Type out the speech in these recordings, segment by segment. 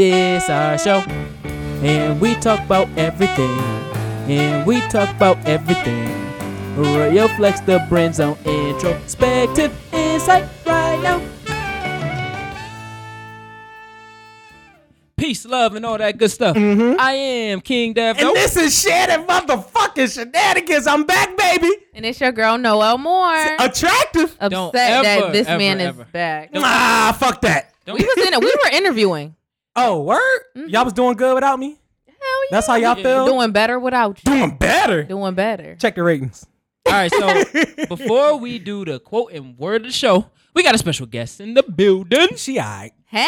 this our show, and we talk about everything, and we talk about everything. Radio Flex, the brand zone introspective insight right now. Peace, love, and all that good stuff. I am King Dev. And this is Shannon motherfucking shenanigans. I'm back, baby. And it's your girl Noel Moore. Attractive. upset Don't that this ever, man ever. is back. Ah, fuck that. Don't- We was in it. We were interviewing. Oh, word? Y'all was doing good without me? Hell yeah. That's how y'all Yeah. feel? doing better without you. Doing better. Doing better. Check the ratings. All right, so before we do the quote and word of the show, we got a special guest in the building. She alright. Hey,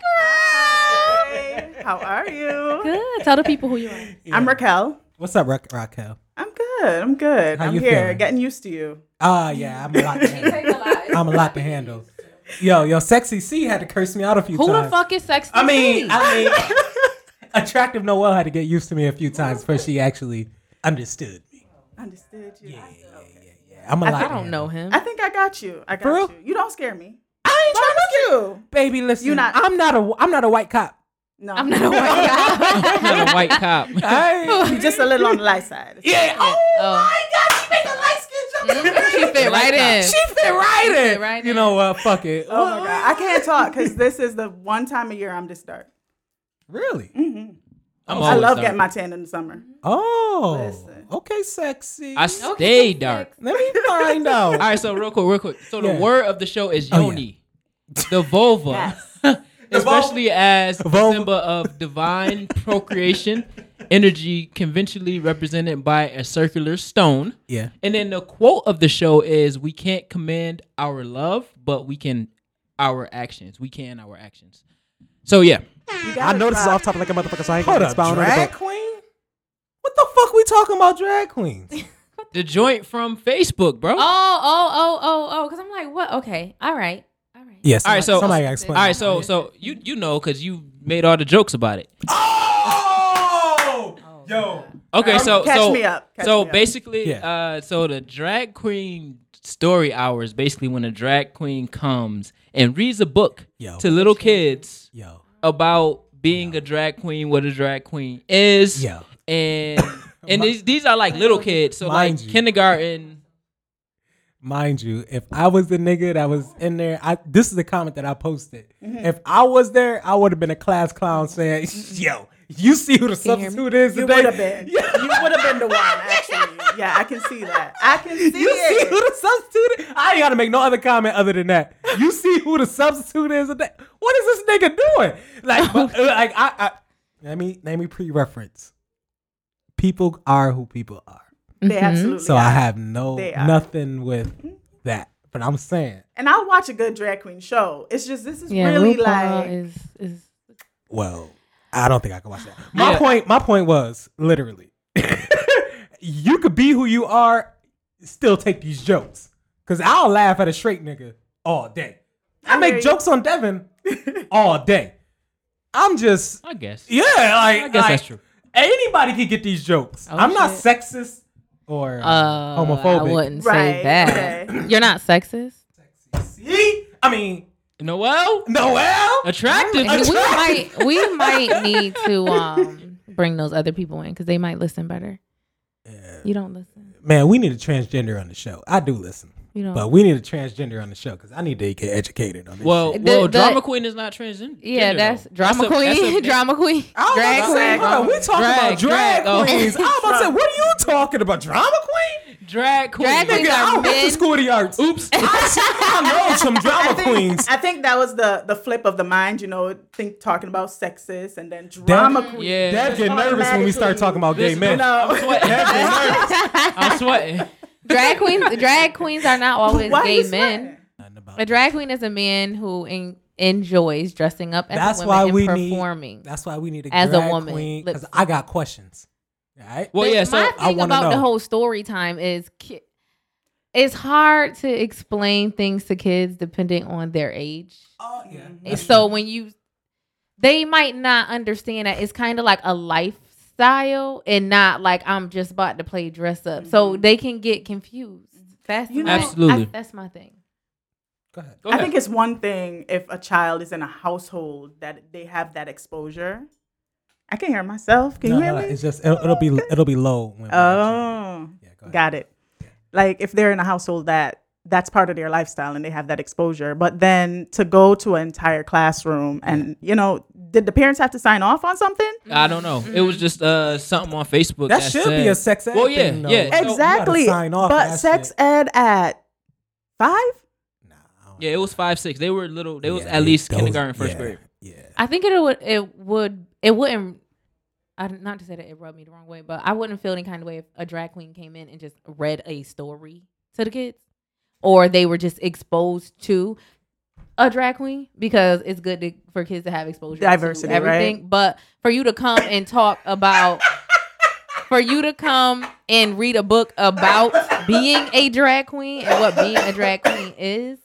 girl. Hey, how are you? Good. Tell the people who you are. I'm Raquel. What's up, Ra- Raquel? I'm good. I'm good. How I'm you here, feeling? getting used to you. Ah, yeah, I'm a lot to handle. I'm a lot to handle. Yo, yo, sexy C had to curse me out a few Who times. Who the fuck is sexy? I mean, C? I mean, attractive Noel had to get used to me a few times before she actually understood me. Understood you. I, Yeah, yeah, yeah. I'm a lot. I don't know him. I think I got you. I got For real? you. You don't scare me. I ain't trying to would you? Baby, listen. You not- I'm not a. I'm not a white cop. No, I'm not a white guy. Not a white cop. I, You're just a little on the light side. yeah. Oh, Oh. my God, she make a light skin jump. She fit right in. She fit right in. fit right you in. know what? fuck it. Oh my god, I can't talk because this is the one time a year I'm this dark. Really? Mm-hmm. I'm I love dark. getting my tan in the summer. Oh. Listen. Okay, sexy. I stay dark. Let me find out. All right, so real quick, real quick. So the word of the show is Oh, yeah. yoni, the vulva, Yes. especially as the Vulva. symbol of divine procreation, energy conventionally represented by a circular stone. Yeah. And then the quote of the show is we can't command our love, but we can our actions. We can our actions. So yeah. I gotta know this is off topic like a motherfucker, so I ain't Hold gonna up, expound on it. drag But queen? What the fuck we talking about drag queens? The joint from Facebook, bro. Oh, oh, oh, oh, oh. Because I'm like, what? Okay. All right. All right. Yes. All right, so somebody gotta explain. all right, so so you you know because you made all the jokes about it. Oh, Yo. Okay, so Catch so me up. Catch so me up. basically, Yeah. uh, so the drag queen story hour is basically when a drag queen comes and reads a book Yo. to little kids Yo. about being a drag queen, what a drag queen is, Yo. and and these these are like little kids, so Mind like you. kindergarten. Mind you, if I was the nigga that was in there, I this is a comment that I posted. Mm-hmm. If I was there, I would have been a class clown saying, "Yo, you see who the you substitute is You today? would have been. You would have been the one, actually. Yeah, I can see that. I can see You see who the substitute is? I ain't gotta make no other comment other than that. You see who the substitute is today? What is this nigga doing? Like, but, uh, like I, I let me let me pre-reference. People are who people are. They absolutely So are. I have no They are. nothing with that. But I'm saying, and I'll watch a good drag queen show. It's just this is Yeah, really RuPaul like is is well, I don't think I can watch that. My Yeah. point, my point was literally, you could be who you are, still take these jokes. Cause I'll laugh at a straight nigga all day. I, I hear make you. jokes on Devin all day. I'm just I guess. yeah, like I guess like, that's true. Anybody can get these jokes. Oh, I'm not shit. sexist or uh, homophobic. I wouldn't Right, say that. You're not sexist. See, I mean, Noel, Noel. attractive. And we might we might need to um bring those other people in because they might listen better. You don't listen. Man, we need a transgender on the show. I do listen, You don't. but we need a transgender on the show because I need to get educated on this. Well, shit. The- well, the- drama queen is not transgender. yeah, that's drama that's queen. a- drama queen. I was Drag about to say, queen. hold on, we talking Drag, about drag, drag, oh. queens. I was about to say, what are you talking about? Drama queen? drag queen. Drag queen. Nigga, I went men. to school of the arts. Oops. I know some I drama think, queens. I think that was the the flip of the mind, you know, think talking about sexist and then drama Deb- queen. Yeah. Dad get nervous when we start talking about gay men. No. I'm sweating. Dad get nervous. I'm sweating. Drag queens. Drag queens are not always Why gay men. sweating? A drag queen is a man who en- enjoys dressing up as That's a woman why and we performing. need. That's why we need a As a woman. queen. Because I got questions. All right. Well, The- yeah. So my I thing wanna about the whole story time is ki- it's hard to explain things to kids depending on their age. Oh yeah. And so when you they might not understand that it's kind of like a lifestyle and not like I'm just about to play dress up. So mm-hmm. they can get confused. That's You my- know- Absolutely. I- that's my thing. Go ahead. Go I think it's one thing if a child is in a household that they have that exposure. I can hear myself. Can No, you hear no, me? It's just it'll, it'll be it'll be low. When Oh, Yeah, go ahead. got it. Like if they're in a household that that's part of their lifestyle and they have that exposure, but then to go to an entire classroom and you know, did the parents have to sign off on something? I don't know. It was just uh something on Facebook. That That, should said, be a sex ed Well, yeah, thing, yeah. You exactly. sign off but sex shit. ed at five? Nah, Yeah, it was five six. They were little. They was Yeah, at least those- kindergarten, first yeah, grade. Yeah. I think it would it would it wouldn't. I, not to say that it rubbed me the wrong way, but I wouldn't feel any kind of way if a drag queen came in and just read a story to the kids, or they were just exposed to a drag queen because it's good to, for kids to have exposure Diversity, to everything. right? But for you to come and talk about, for you to come and read a book about being a drag queen and what being a drag queen is,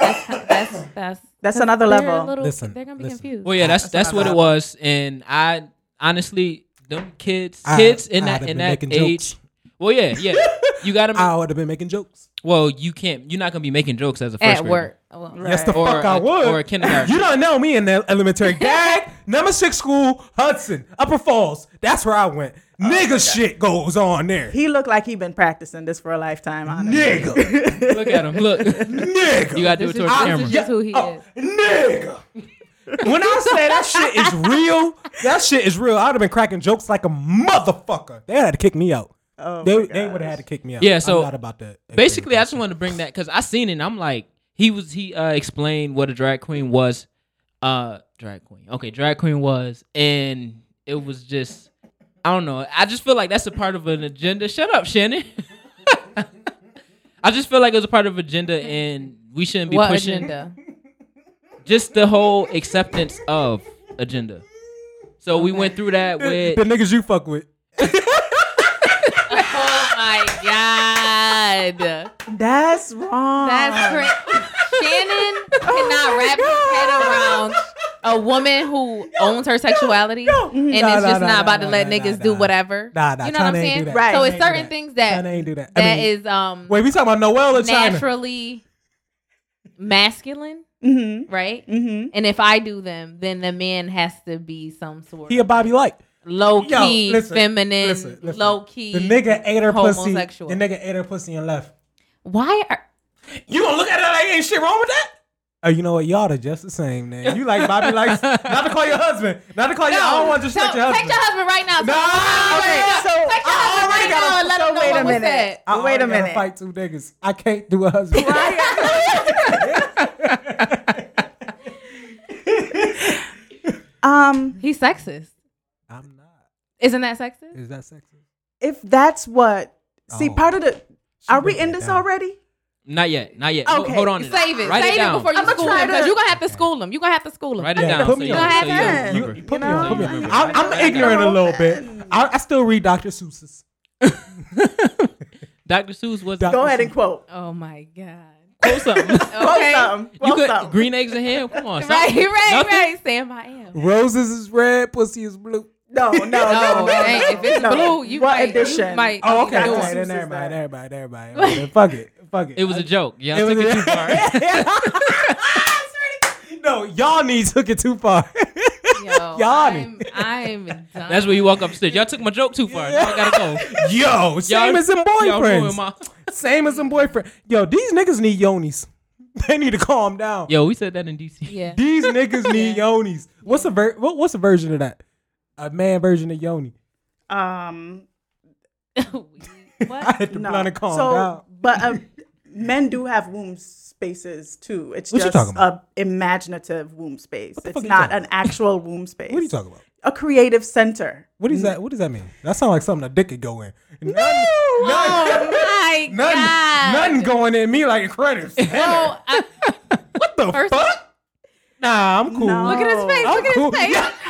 that's that's that's That's 'cause another level. little- Listen, they're gonna be listen. confused. Well, yeah, that's That's that's not what it was, and I honestly, them kids, I- kids in I'd that in that age. jokes. Well, yeah, yeah, you got to. I would have been making jokes. Well, you can't. You're not gonna be making jokes as a first at grader. work. Oh, well, Yes, the Or fuck I a- would. or a kindergarten. You don't know me in the elementary. Gag, number six school, Hudson, Upper Falls. That's where I went. Oh, nigga shit goes on there. He looked like he been practicing this for a lifetime. Honestly. Nigga. Look at him. Look, Nigga. you got to do This it is- towards the this camera. is just who he Oh, is. nigga. when I say that shit is real, that shit is real. I'd have been cracking jokes like a motherfucker. They had to kick me out. Oh they they would have had to kick me out. Yeah, so I'm not about that. Basically, I just wanted to bring that because I seen it. and I'm like, he was he uh, explained what a drag queen was. Uh, drag queen. Okay, drag queen was, and it was just, I don't know. I just feel like that's a part of an agenda. Shut up, Shannon. I just feel like it was a part of agenda, and we shouldn't be what pushing agenda? just the whole acceptance of agenda. So we went through that with the niggas you fuck with. Oh my god, That's wrong. that's crazy. Shannon cannot wrap his head around a woman who owns her sexuality and Nah, is nah, just not about to let niggas do whatever. Nah, nah, you know what I'm saying? Right. So it's certain that. things China that ain't do that. I that mean, is um Wait, we talking about Noel or China? naturally masculine, Mm-hmm. right? Mm-hmm. And if I do them, then the man has to be some sort He a Bobby Light. low Yo, key, listen, feminine, listen, listen. low key. The nigga ate her pussy. The nigga ate her pussy and left. Why are You gonna look at it like ain't shit wrong with that? Oh, you know what? Y'all are just the same, man. You like Bobby likes not to call your husband, not to call your. I don't want to disrespect your husband. Take your husband right now. Nah, okay. okay. So Take your I husband already right got now a- and let so him know wait a was minute. said. I Wait a minute. Fight two niggas. I can't do a husband. Um, He's sexist. I'm not. Isn't that sexist? Is that sexist? if that's what, see, Oh. part of the, are we in this down. already? Not yet, not yet. Ho- Okay, Hold on. Save it. Write Save it it, down. before you I'ma school try him because to- you're gonna have to school him. You're gonna have to school him. Write it Yeah, down. put so me you on. don't- Go so you ahead. don't You, remember. put me on. Put me I- on. I'm, I'm ignorant a little bit. I, I still read Dr. Seuss's. Dr. Seuss was Doc- Go ahead and quote. Oh my god. quote something. okay. Quote Okay. something. you Quote could something. green eggs and ham. Come on, Right, something. right, Nothing? right. Sam, I am. Roses is red, pussy is blue. No, no, no, No, no. it ain't. If it's no. blue, you what might, edition? You might Oh, okay. doing okay it. then never mind, that? everybody, everybody, everybody. Fuck it. Fuck it. It was a joke. Y'all It was took it too far. no, y'all need took it too far. Yo, Y'all I'm, need- I'm done. That's where you walk up the stairs. Y'all took my joke too far. Y'all gotta go. Yo, same Y'all- as them y'all boyfriends. my- Same as them boyfriends. Yo, these niggas need yonis. They need to calm down. Yo, we said that in DC. Yeah. These niggas need yonis. What's a ver- what, What's a version of that? A man version of yoni. Um, I had to no. blunt and calm so, down. but um, men do have womb spaces too. It's What just talking a imaginative womb space. It's not an actual womb space. What are you talking about? A creative center. What is that? What does that mean? That sounds like something a dick could go in. Nothing, Oh nothing, my nothing, god. nothing going in me like a credit. Well, I, uh, what the First- fuck? Nah, I'm cool. No. look at his face. I'm Look at cool. his face. Yeah.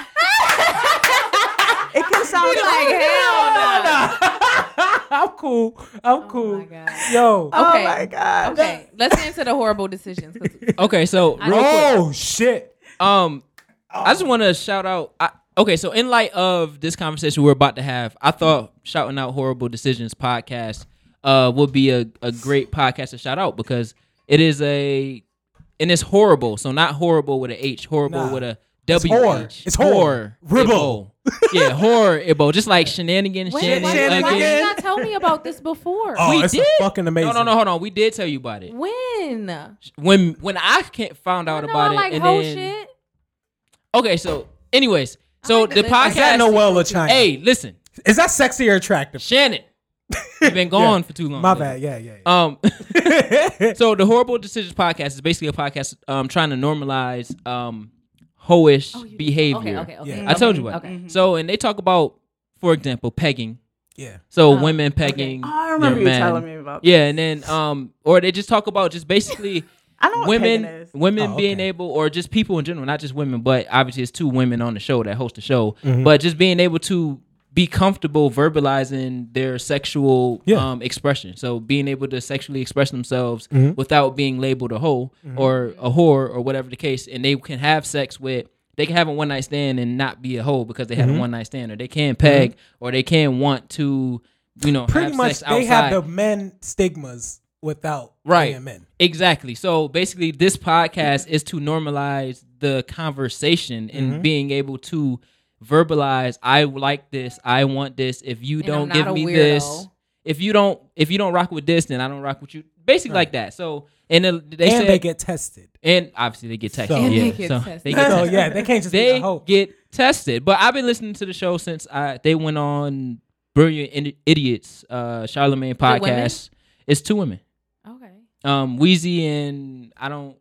It can sound He's like, hell No, no. I'm cool. I'm Oh cool. my God. Yo. Oh Okay. my god. Okay, let's get into the horrible decisions. Okay, so I- real quick. Oh shit. Um, I just want to shout out. I, okay, so in light of this conversation we're about to have, I thought shouting out horrible decisions podcast uh would be a, a great podcast to shout out because it is a and it's horrible. So not horrible with a H, horrible Nah. with a W. It's W horror. It's horror. Ribble. Yeah, horror Ibbo. Just like shenanigans, Wait, shenanigans why, why did you not tell me about this before? Oh, We it's did? fucking amazing. No, no, no, hold on. We did tell you about it. When? When when I can't found out I know about I it, like and whole then shit. okay. So, anyways, so like the to listen. Is that podcast. Noella China? Hey, listen, Is that sexy or attractive? Shannon, you've been gone for too long. My bad. Yeah, yeah. Um, so the horrible decisions podcast is basically a podcast um trying to normalize um hoish Oh, behavior. Okay, okay, okay. Yeah. I told you about. Okay. it. So and they talk about, for example, pegging. yeah. So Oh, women pegging. Oh, I remember you men. telling me about. Yeah, and then um, or they just talk about just basically I know what women, is. women Oh, being able, or just people in general, not just women, but obviously it's two women on the show that host the show, Mhm. but just being able to be comfortable verbalizing their sexual Yeah. um, expression. So being able to sexually express themselves Mhm. without being labeled a hoe or a whore or whatever the case, and they can have sex with. They can have a one night stand and not be a hoe because they had Mhm. a one night stand, or they can peg, or they can want to, you know, Pretty much, they outside. have the men stigmas without Right. being men. Exactly. So basically, this podcast is to normalize the conversation and Mhm. being able to verbalize. I like this. I want this. If you And don't give me weirdo. this, if you don't, if you don't rock with this, then I don't rock with you. Basically, Right. like that. So and then they and said, they get tested. and obviously they get tested. So- And yeah. they get so tested. they get So tested. yeah, they can't just be They a hoe. get tested. But I've been listening to the show since I they went on Brilliant Idiots, uh, Charlamagne women? podcast. It's two women Okay. um Wheezy and I don't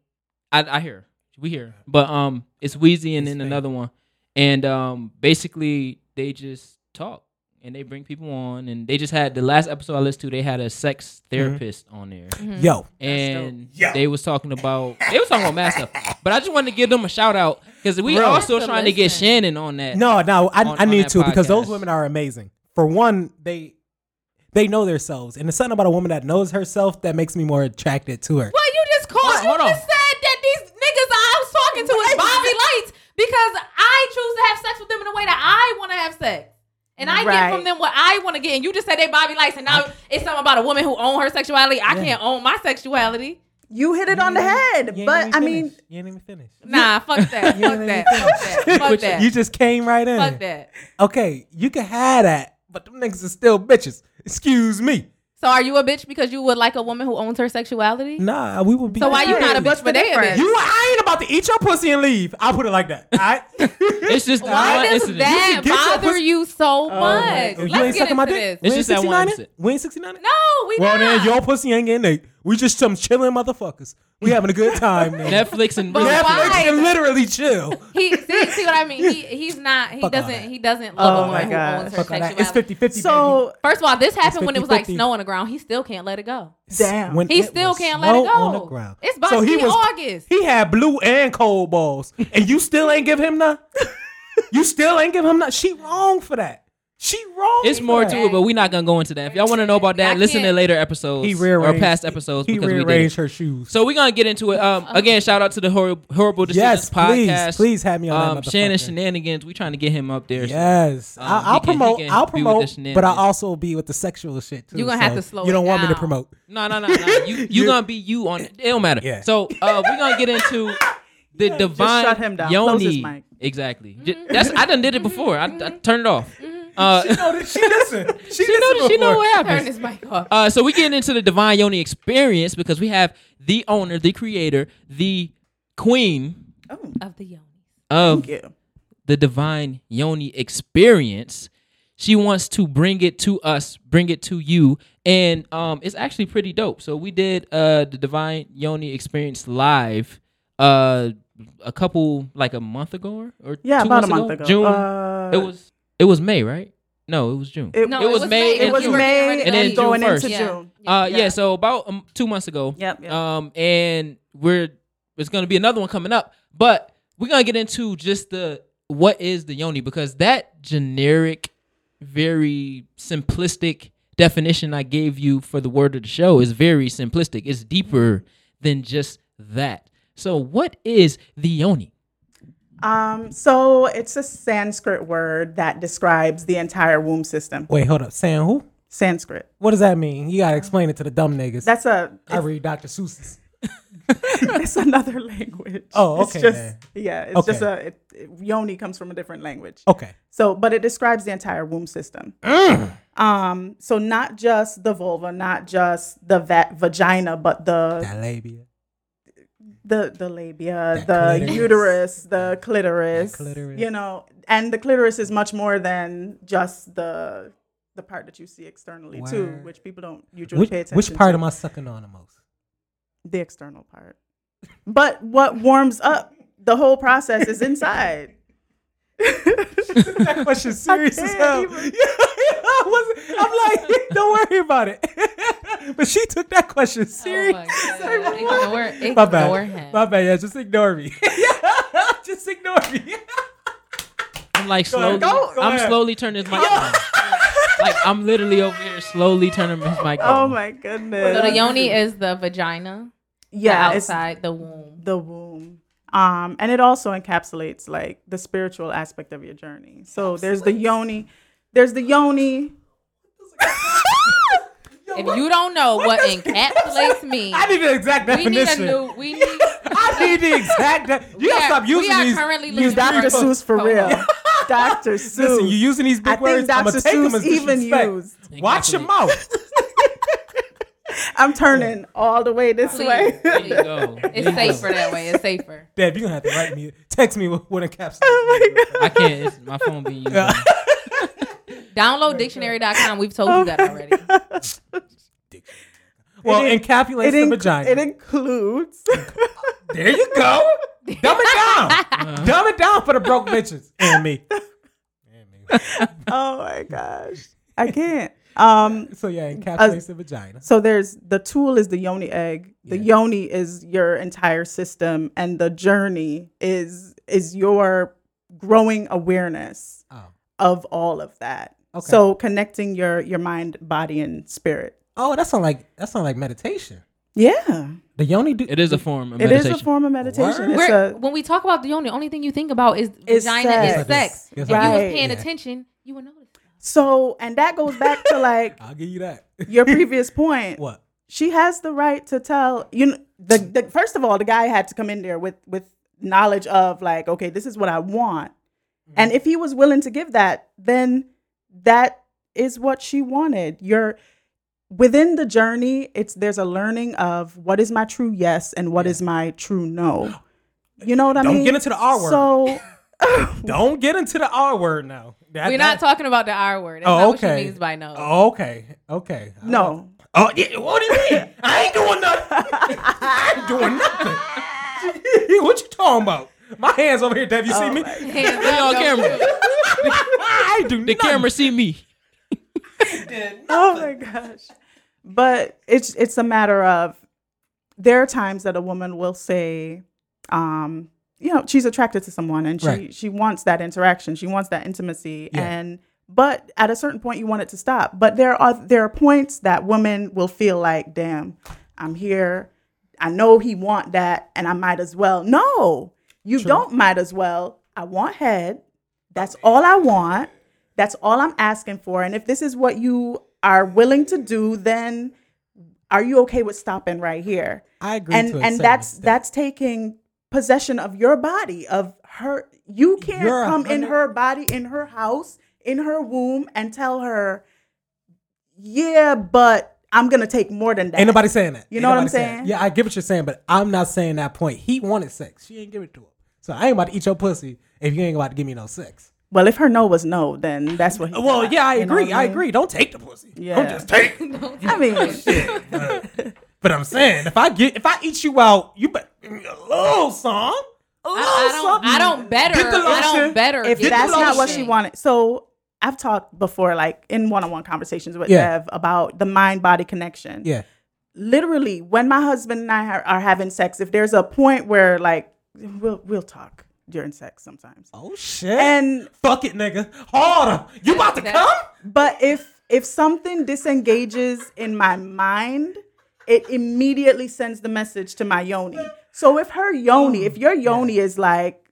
I I hear we hear but um it's Wheezy and It's then fake. another one and um basically they just talk and they bring people on and they just had the last episode I listened to they had a sex therapist on there Mhm. Yo, and Yo. they was talking about they was talking about mad stuff but I just wanted to give them a shout out because we Bro. also Have to trying to get. Shannon on that no, no, I, on- I on need that to because those women are amazing. For one, they they know themselves, and it's something about a woman that knows herself that makes me more attracted to her. Well, you just called. Hold on, hold you on. just said that these niggas I was talking to is Bobby Lights because I choose to have sex with them in a way that I want to have sex. And I get from them what I want to get. And you just said they Bobby Lights, and now it's something about a woman who own her sexuality. I Yeah. can't own my sexuality. You hit it on the head, You but I mean, finished. you ain't even finished. Nah, fuck that. You fuck that. Fuck that. Fuck that. You just came right in. Fuck that. Okay, you can have that, but them niggas are still bitches. Excuse me. So are you a bitch because you would like a woman who owns her sexuality? Nah, we would be. So why you not a bitch What's for the they a bitch? You, I ain't about to eat your pussy and leave. I'll put it like that. All right? it's just Why one does incident. that get your bother you so oh much? Oh, you Let's ain't get sucking my dick. this. We It's ain't just that one 69 incident. We ain't 69 No, we Well, not. then your pussy ain't getting ate. We just some chilling motherfuckers. We having a good time. Man. Netflix and But Bridget. why? Netflix can literally chill. he see, see what I mean. He he's not. He Fuck all doesn't. that. He doesn't Oh love a oh my woman who God. owns her Fuck all that. sexuality. It's 50 50. so First of all, this happened when it was like 50-50. snow on the ground. He still can't let it go. Damn. When He it still was can't let it snow go. on the ground. It's about So to he be was- August. He had blue and cold balls, and you still ain't give him none. you still ain't give him none. She wrong for that. She wrong. It's more that. to it, but we're not gonna go into that. If y'all want to know about that, I listen to can't- later episodes He or rearranged past episodes He because we did. rearranged It. her shoes. So we're gonna get into it. Um, again, shout out to the horrible, horrible decisions yes, please, podcast. please have me on um, that. Shannon motherfucker. Shenanigans. We trying to get him up there. so- Yes, Um, I'll, he I'll can- he promote. can I'll be with the promote, but I'll shenanigans. also be with the sexual shit too. You gonna have so to slow You don't it want me to down. promote. No, no, no, no. You you You- gonna be you on it. It don't matter. Yeah. So uh, we're gonna get into the divine shut him down. Close his yoni. mic. Exactly. J- That's I done did it before. I, I turned it off. Uh, She know that she listen. She, she know she know what Turn happens. this mic off. Uh, so we get into the divine yoni experience because we have the owner, the creator, the queen Oh, of the yoni. of thank you. the divine yoni experience. She wants to bring it to us, bring it to you, and um, it's actually pretty dope. So we did uh the divine yoni experience live uh a couple like a month ago or, or Yeah, two about a months month ago. June. Uh, it was it was May, right? No, it was June. It, No, it was May it was June. May And then and going June into 1st. Yeah. June. Uh, yeah. Yeah. So about um, two months ago. Yep. yep. Um, and we're there's gonna be another one coming up, but we're gonna get into just the what is the yoni because that generic, very simplistic definition I gave you for the word of the show is very simplistic. It's deeper than just that. So, what is the yoni? Um, so it's a Sanskrit word that describes the entire womb system. Wait, hold up. Saying who? Sanskrit. What does that mean? You gotta explain it to the dumb niggas. That's a I read Dr. Seuss's. it's another language. Oh, It's okay, just, then. yeah, it's just a it, it- yoni comes from a different language. Okay. So, but it describes the entire womb system. Mm. Um, so not just the vulva, not just the va- vagina, but the That labia. The the labia, That the uterus, the clitoris, clitoris. You know, and the clitoris is much more than just the the part that you see externally too, which people don't usually Which, pay attention. which part to. am I sucking on the most? the external part. But what warms up the whole process is inside. that question serious as hell. even- I wasn't- I'm like, don't worry about it. but she took that question Oh my God. Ignore, My bad. him. My bad. Yeah, just ignore me. just ignore me. I'm like Go ahead, slowly. go- go I'm ahead. slowly turning his mic on. like I'm literally over here slowly turning his mic on. oh on. my goodness. So the yoni is the vagina, yeah, the outside, the womb. the womb. Um, and it also encapsulates like the spiritual aspect of your journey. So there's the yoni, there's the yoni. If you don't know what encapsulates means, I need the exact we need a definition. new. We need. I need the exact. De- you we gotta are- stop using we are these. currently these looking Dr. big for- Seuss for Hold real. on. Dr. Seuss. Listen, you using these big I think words. I'm Dr. gonna take them as even disrespect. used. Watch your mouth. I'm turning all the way this Please, way. There you go. There It's you go. safer that way. It's safer. Dad, you're gonna have to write me, text me what, what encapsulates. Oh I can't. It's, my phone being used. Yeah. Download dictionary.com. We've told you that already. well, It encapsulates it, the vagina. it includes. there you go. Dumb it down. Dumb it down for the broke bitches and me. And me. oh my gosh, I can't. Um, So yeah, encapsulates the vagina. so there's the tool is the yoni egg. The Yeah. yoni is your entire system, and the journey is is your growing awareness Oh. of all of that. Okay. So connecting your your mind, body, and spirit. Oh, that sound like that sound like meditation. Yeah, The yoni do. It is a form of it is meditation. a form of meditation. It's a, when we talk about the yoni, the only thing you think about is Is vagina sex. is sex. If I you do. was paying Yeah. attention, you would notice. so, and that goes back to like I'll give you that. your previous point. what? she has the right to tell you know the, the first of all the guy had to come in there with with knowledge of like okay this is what i want mm-hmm. and if he was willing to give that then that is what she wanted you're within the journey it's there's a learning of what is my true yes and what is my true no you know what i mean? Don't get into the R word. so Don't get into the R word now. That- We're that- not talking about the R word. That's Oh, not what okay. she means by no. Oh, okay. Okay. no oh, oh, yeah. What do you mean? I ain't doing nothing. I ain't doing nothing. what you talking about? My hands over here, Dev. You see Oh me? Hands on camera. Do it. I do The nothing. camera see me. oh my gosh but it's it's a matter of there are times that a woman will say um you know she's attracted to someone and she Right. she wants that interaction she wants that intimacy Yeah. and but at a certain point you want it to stop but there are there are points that women will feel like damn i'm here i know he want that and i might as well no you don't might as well i want head that's all i want that's all i'm asking for and if this is what you are willing to do then are you okay with stopping right here I agree. and and that's extent. that's taking possession of your body of her you can't You're come in her body in her house in her womb and tell her yeah but i'm gonna take more than that Ain't nobody saying that. You know what I'm nobody saying? Yeah, I get what you're saying, but I'm not saying that point. He wanted sex. She ain't give it to him. So I ain't about to eat your pussy if you ain't about to give me no sex. well if her no was no then that's what he Well, got, yeah, I agree. I mean? agree. Don't take the pussy. Yeah. Don't just take. i mean shit. But I'm saying, if I get, if I eat you out, you better give me a little song. A little I, I don't. something. I don't better. Get the I don't better. if get that's the not what she wanted so i've talked before like in one-on-one conversations with Yeah. dev about the mind-body connection Yeah. literally when my husband and I are, are having sex, if there's a point where like we'll we'll talk during sex sometimes. Oh shit. And fuck it, nigga. Harder. You about to come? but if if something disengages in my mind, it immediately sends the message to my yoni. So if her yoni, if your yoni is like,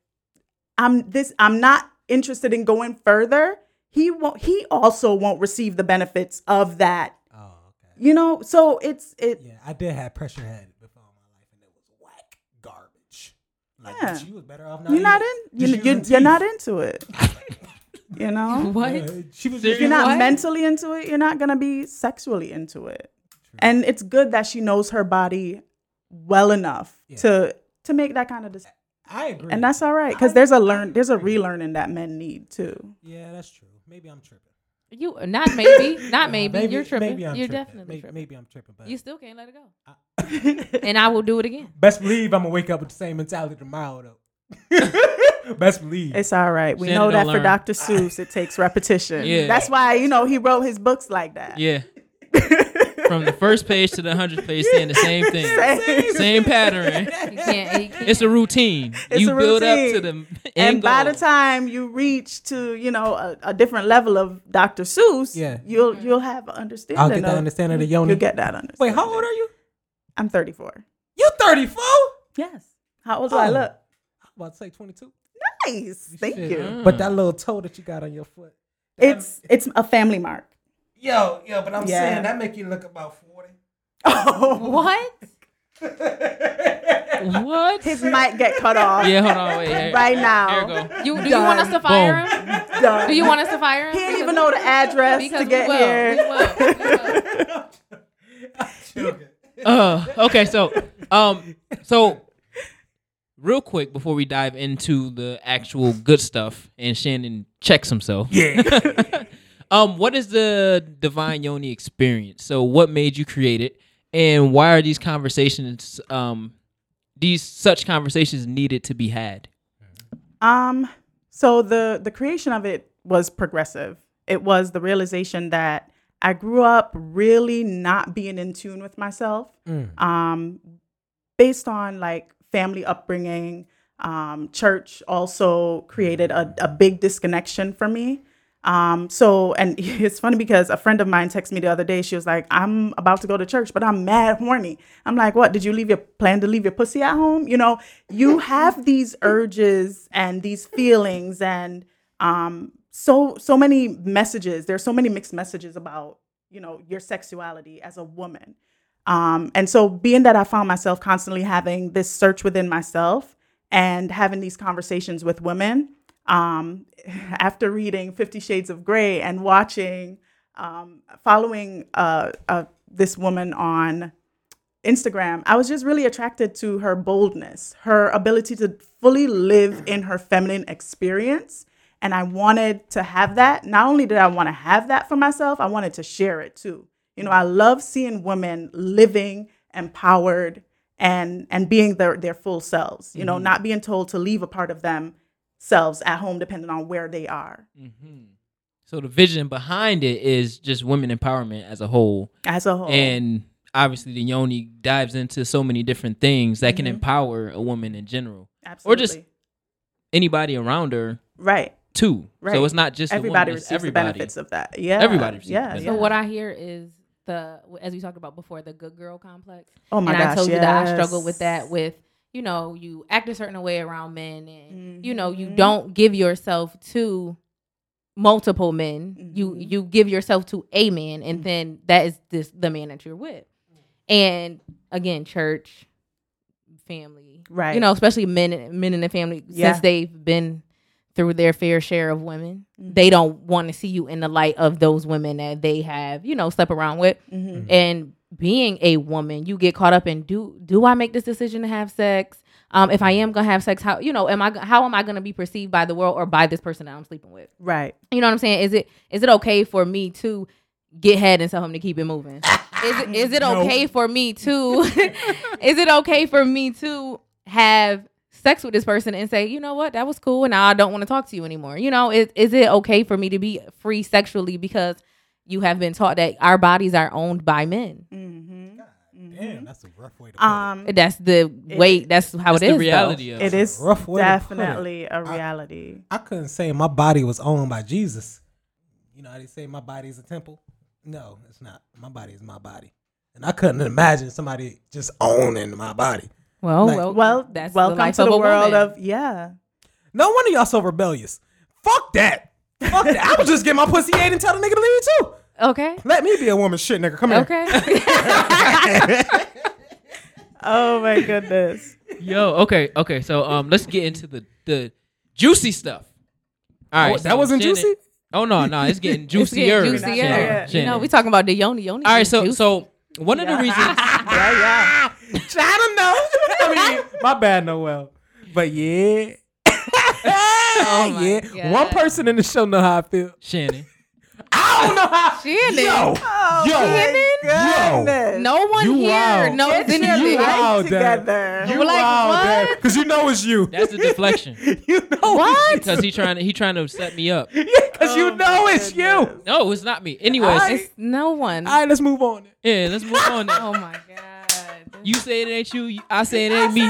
I'm this, I'm not interested in going further, he won't he also won't receive the benefits of that. Oh, okay. You know, so it's it Yeah, I did have pressure head before in my life, and it was Like, Yeah. she was better off not. You're not in. You, just you, using you're not into it. You know, What? Uh, she was. If you're not What? mentally into it, you're not gonna be sexually into it. And it's good that she knows her body well enough Yeah. to to make that kind of decision. I agree. And that's all right because there's a learn there's a relearning that men need too. yeah, that's true. Maybe I'm tripping. You not maybe, not Uh, maybe. You're tripping. Maybe I'm You're tripping. definitely maybe, tripping. maybe I'm tripping. But You still can't let it go. and I will do it again. best believe I'm gonna wake up with the same mentality tomorrow though. best believe. It's all right. We Shannon know that don't for. Dr. Seuss, it takes repetition. Yeah. That's why you know he wrote his books like that. Yeah. From the first page to the hundredth page, saying the same thing, Same. same pattern. He can't. He can't. It's a routine. It's you a build up to routine. the and end by the time you reach to you know a, a different level of Dr. Seuss, Yeah. you'll you'll have an understanding. I'll get that of- understanding of Yoni. You'll get that understanding. Wait, how old are you? I'm 34. You 34? Yes. How old do I Oh. look? I'm about to say 22. Nice. Thank Shit. you. Mm. But that little toe that you got on your foot. that- It's it's a family mark. Yo, yo, but I'm Yeah. saying that make you look about 40. Oh, What? what? his mic get cut off yeah, hold on, wait. Here, right Here now. we go. You do you want us to fire him? Done. Do you want us to fire him? He didn't even know the address because to get we will. here. We will. We will. Uh, okay, so um, so real quick before we dive into the actual good stuff and Shannon checks himself. Yeah. Um, what is the Divine Yoni experience? So, what made you create it, and why are these conversations, um, these such conversations needed to be had? Um, so the the creation of it was progressive. It was the realization that I grew up really not being in tune with myself. Mm. Um, based on like family upbringing, um, church also created a, a big disconnection for me. Um, so, and it's funny because a friend of mine texted me the other day. She was like, I'm about to go to church, but I'm mad horny. I'm like, what? Did you leave your plan to leave your pussy at home? You know, you have these urges and these feelings and, um, so, so many messages. There's so many mixed messages about, you know, your sexuality as a woman. Um, and so, being that I found myself constantly having this search within myself and having these conversations with women, um, after reading Fifty Shades of Grey and watching, um, following uh, uh, this woman on Instagram, I was just really attracted to her boldness, her ability to fully live in her feminine experience. And I wanted to have that. Not only did I want to have that for myself, I wanted to share it too. You know, I love seeing women living empowered and and being their their full selves. You know, not being told to leave a part of themselves at home depending on where they are Mm-hmm. So the vision behind it is just women empowerment as a whole, as a whole. and obviously the Yoni dives into so many different things that can Mhm. empower a woman in general, Absolutely. Or just anybody around her right. too. Right. So it's not just the Everybody woman, receives everybody. the benefits of that. Yeah. Everybody receives yeah, benefits. yeah. So what I hear is the as we talked about before the good girl complex. Oh my and gosh. I told you that I struggle with that with you know you act a certain way around men and you know you Mhm. don't give yourself to multiple men you Mhm. you give yourself to a man Mm-hmm. and then that is this the man that you're with and again church family Right. you know especially men men in the family Yeah. since they've been through their fair share of women Mhm. they don't want to see you in the light of those women that they have you know slept around with Mhm. and being a woman you get caught up in do do i make this decision to have sex? Um if i am gonna have sex how you know am i how am i gonna be perceived by the world or by this person that i'm sleeping with? Right. you know what i'm saying? Is it is it okay for me to get head and tell him to keep it moving? Is it is it No. okay for me to is it okay for me to have sex with this person and say you know what? That was cool and now i don't want to talk to you anymore. You know is, is it okay for me to be free sexually because you have been taught that our bodies are owned by men Mm-hmm. Damn, that's a rough way to put Um, that's the way that's how That's it is the reality though. of it it. is rough way to put it. definitely a reality. I couldn't say my body was owned by Jesus. You know how they say my body is a temple? No, it's not. My body is my body. And I couldn't imagine somebody just owning my body. well, Like- well well, that's welcome the life to of the a world woman. of yeah. No wonder y'all so rebellious. Fuck that. Fuck that. I was just getting my pussy ate and tell the nigga to leave too. okay Let me be a woman shit nigga. Come here. okay Oh my goodness. Yo, okay, okay. So um, let's get into the the juicy stuff. All right, Oh, that so wasn't Shannon- juicy? Oh no, no, it's getting It's juicier. getting Shannon, juicier. Yeah. You know, we talking about the yoni yoni. All right, so juicy. so one of the reasons. yeah, yeah. I don't know. I mean, my bad, Noel. But yeah. Oh my yeah. God. One person in the show know how I feel. Shannon. I don't know how. Shannon. Yo, Oh, yo, my goodness. no one You here wild. knows Get your anything. You life wild, Dad. together. You We're like, wild, what? Because you know it's you. That's the deflection. you know What? Because he trying to he trying to set me up. Yeah, because you Oh know it's goodness. you. No, it's not me. Anyways, I- It's no one. All right, let's move on. yeah, let's move on. Oh my god. You say it ain't you. I say it ain't me.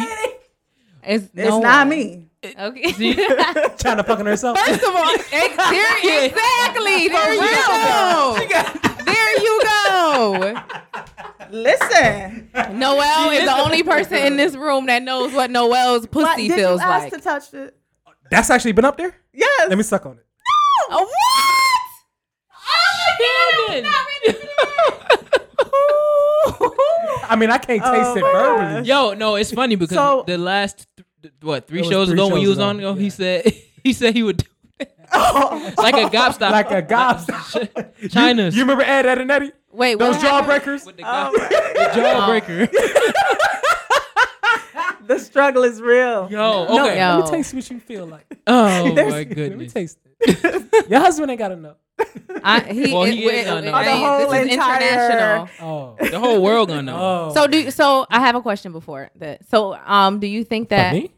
It's, It's no not one. me. Okay. See? Trying to fucking herself. First of all, ex- there, exactly. There you go. There you go. Listen. Noel is the only person in this room that knows what Noel's What, pussy did feels you ask like. to touch it? That's actually been up there? Yes. Let me suck on it. A what? Oh, Shannon. I mean, I can't taste Oh it my verbally. Yo, no, it's funny because So- the last th- what three was shows three ago when shows you was ago, on, oh, he said he said he would do Oh. like a gobstopper, Like a gobstopper. China's You, you remember Ed, Edd, and Eddy? Wait, Those jawbreakers? with the, go- the jawbreaker. The struggle is real. Yo, No, okay. Yo. let me taste what you feel like. Oh There's- my Let me goodness. taste it. Your husband ain't got to know. I, he, Well, it- he is gonna know. it- The whole this is entire- international. Oh. The whole world gonna know. Oh. So do so. I have a question before that. So um, do you think For that me?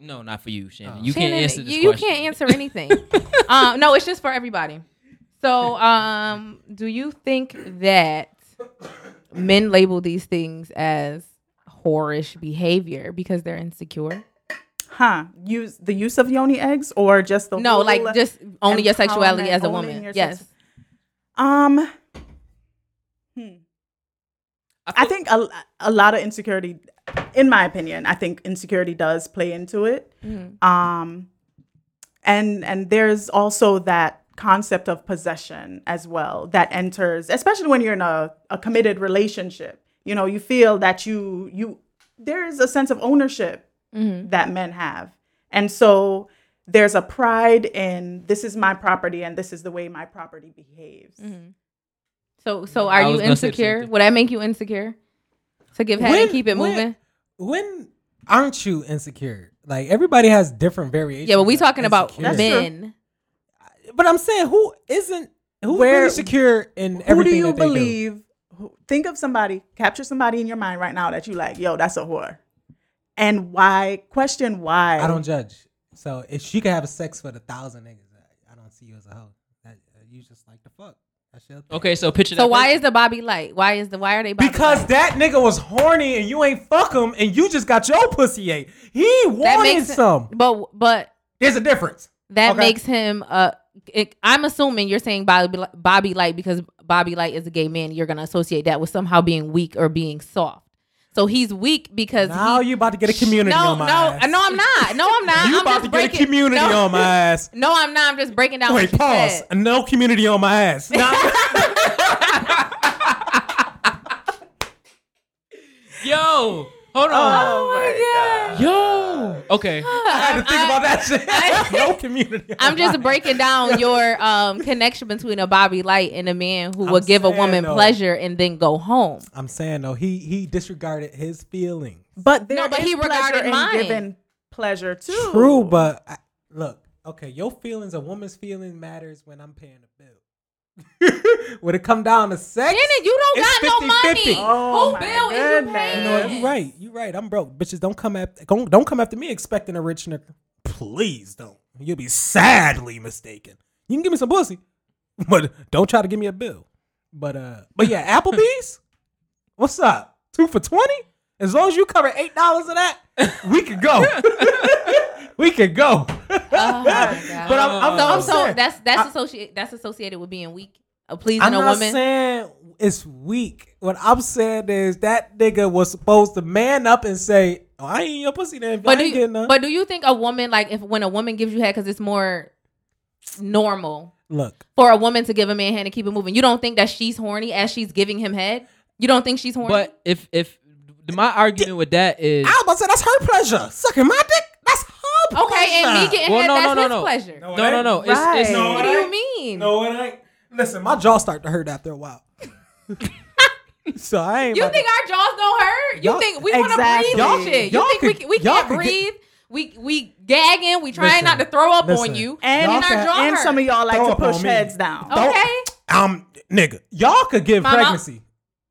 No, not for you, Shannon. Oh. You Shannon, can't answer this you, you question. can't answer anything. um, no, it's just for everybody. So um, do you think that men label these things as whorish behavior because they're insecure? Huh? Use the use of yoni eggs or just the No, like just only your sexuality as a woman. Yes. sex- Um. Hmm. I feel- think a, a lot of insecurity, in my opinion, I think insecurity does play into it. Mhm. Um, and and there's also that concept of possession as well that enters, especially when you're in a, a committed relationship. You know, you feel that you you there is a sense of ownership Mhm. that men have, and so there's a pride in this is my property and this is the way my property behaves. Mhm. So so are you was gonna say the same insecure? Would that make you insecure? To give head and keep it when- moving? When aren't you insecure? Like everybody has different variations. Yeah, but we talking about insecurity. That's true. men. But I'm saying who isn't who's Where- really secure in Who everything do you that they do? believe? who- Think of somebody, capture somebody in your mind right now that you like, yo, that's a whore. And why? Question why. I don't judge. So if she could have sex with a thousand niggas, I- I don't see you as a hoe. That, uh, you just like the fuck. That's your thing. Okay, so picture So that. why person. is the Bobby light? Why is the why are they Bobby Because light? that nigga was horny and you ain't fuck him and you just got your pussy ate. He that wanted makes some. But but There's a difference. that Okay. makes him uh it, I'm assuming you're saying Bobby Bobby Light because Bobby Light is a gay man. You're gonna associate that with somehow being weak or being soft. So he's weak because Now he, you about to get a community no on my no ass. no I'm not no I'm not You I'm about just to get a community no, on my ass. No, I'm not. I'm just breaking down. Wait, pause. said. No community on my ass. Nah. Yo, hold on. Oh my god. Yo. Okay. I had to think about that shit. No community. I'm just ass. breaking down your um, connection between a Bobby Light and a man who I'm would give a woman though. pleasure and then go home. I'm saying though, he he disregarded his feelings. But there No, but is he pleasure regarded in mine. giving pleasure too. True, but I, look, okay, your feelings, a woman's feelings matters when I'm paying the bill. when it come down to sex, Shannon, you don't It's got no 50-50. money. Oh, Who my bill is you goodness. paying? you know what? You right. You right. I'm broke. Bitches, don't come after don't, don't come after me expecting a rich nigga. Please don't. You'll be sadly mistaken. You can give me some pussy, but don't try to give me a bill. But uh, but yeah, Applebee's. What's up? Two for twenty. As long as you cover eight dollars of that, we could go. We could go. Oh my God. But I'm, I'm, So, I'm so saying, that's that's I- associated that's associated with being weak, uh, pleasing I'm a not woman. saying it's weak. What I'm saying is that nigga was supposed to man up and say, oh, "I ain't your pussy then." but do you, but do you think a woman like if when a woman gives you head because it's more normal Look, for a woman to give a man head and keep it moving? You don't think that she's horny as she's giving him head? You don't think she's horny? But if if my argument with that is I was about to say that's her pleasure. Sucking my dick, that's her pleasure. Me getting Well, head, no, that's no, no, his no. pleasure. No, no, no, no. It's, it's No, What do you mean? No, it ain't. Listen, my jaw start to hurt after a while. so I ain't. You think to- our jaws don't hurt? You think we want to breathe Y'all- shit? You y'all think we could- can- we can't could get- breathe? We we gagging. We trying Listen, not to throw up listen. on you. And, Y'all our jaw and hurt. some of y'all like Throw to push heads down. Okay. um, nigga, y'all could give My mom- pregnancy.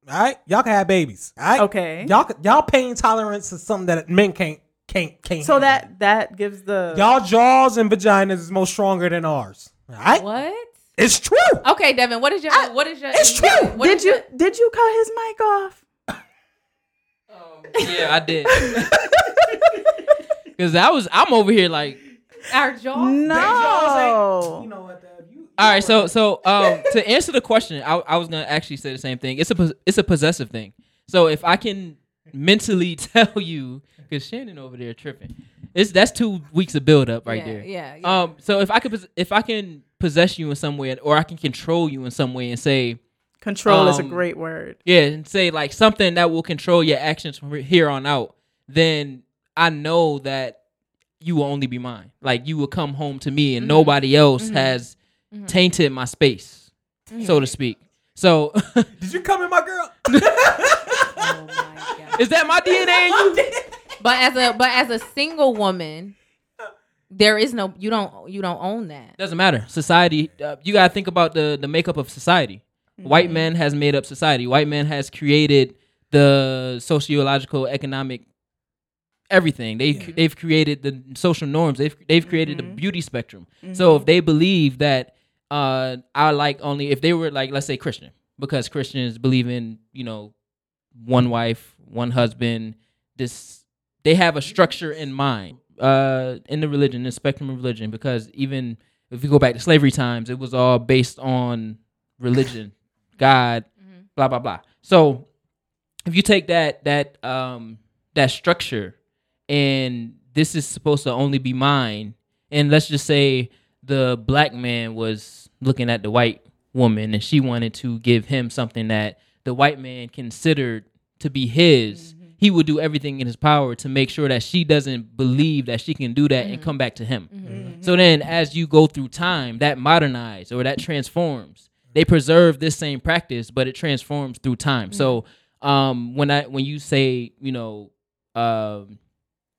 All right, y'all can have babies. All right, Okay. Y'all, y'all pain tolerance is something that men can't can't can't. So handle. that that gives the y'all jaws and vaginas is most stronger than ours. All right, What? it's true. Okay, Devin. What is your what is your? it's true. What did you your- did you cut his mic off? yeah, I did. Because I was, I'm over here like, our jaw? No. You know what? Dad? You, all right. So, so um, to answer the question, I, I was gonna actually say the same thing. It's a, pos- it's a possessive thing. So if I can mentally tell you, because Shannon over there tripping, it's that's two weeks of build up right yeah, there. Yeah. yeah. Um, so if I could, pos- if I can possess you in some way, or I can control you in some way, and say, Control is a Um, great word. yeah, and say like something that will control your actions from here on out, then I know that you will only be mine. Like you will come home to me, and Mhm. nobody else Mhm. has Mhm. tainted my space, so to speak. So did you come in, my girl? oh my god. is that my DNA in you? But as a but as a single woman, there is no you don't you don't own that. Doesn't matter. Society. Uh, you gotta think about the the makeup of society. White man has made up society. White man has created the sociological, economic, everything. They Yeah. they've created the social norms. They've they've created the Mhm. beauty spectrum. So if they believe that uh I like only if they were like let's say Christian because Christians believe in you know one wife, one husband. This they have a structure in mind uh in the religion, the spectrum of religion. Because even if you go back to slavery times, it was all based on religion, God, Mhm. blah blah blah. So if you take that that um that structure and this is supposed to only be mine and let's just say the black man was looking at the white woman and she wanted to give him something that the white man considered to be his he would do everything in his power to make sure that she doesn't believe that she can do that and come back to him. Mhm. so then as you go through time that modernized or that transforms. They preserve this same practice but it transforms through time. So um when i when you say you know um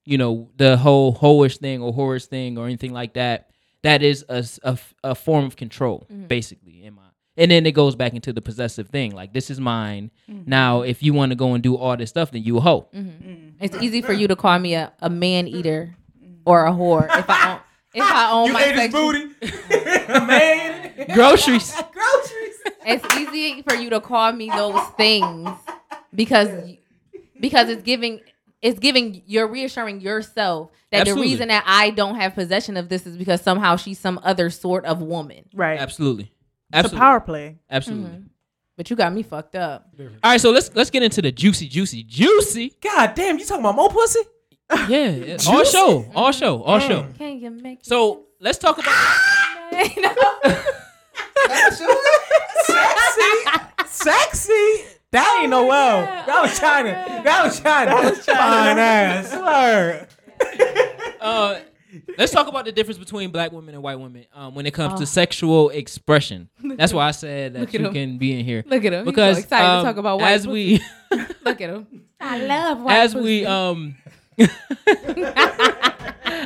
you know the whole hoish thing or horrors thing or anything like that that is a a form of control Mhm. basically in my and then it goes back into the possessive thing like this is mine mm-hmm. now if you want to go and do all this stuff then you a hoe Mhm. It's easy for you to call me a, a man eater mm-hmm. or a whore if I own if I own You my ate his sexual- booty, man. groceries Groceries. It's easy for you to call me those things because because it's giving it's giving you're reassuring yourself that Absolutely. the reason that I don't have possession of this is because somehow she's some other sort of woman. Right. absolutely It's a power play. absolutely Mhm. But you got me fucked up. All right, so let's let's get into the juicy, juicy, juicy. God damn, you talking about more pussy? Yeah, yeah. all show, all show, all show. Can you make So let's talk about. Sexy, sexy. That ain't no well. That was China. That was China. That was China. Fine ass. Word. Uh, let's talk about the difference between black women and white women um, when it comes Oh. to sexual expression. That's why I said that Look you him. can be in here Look at him. because He's so excited um, to talk about white as we Look at him. I love white as we um.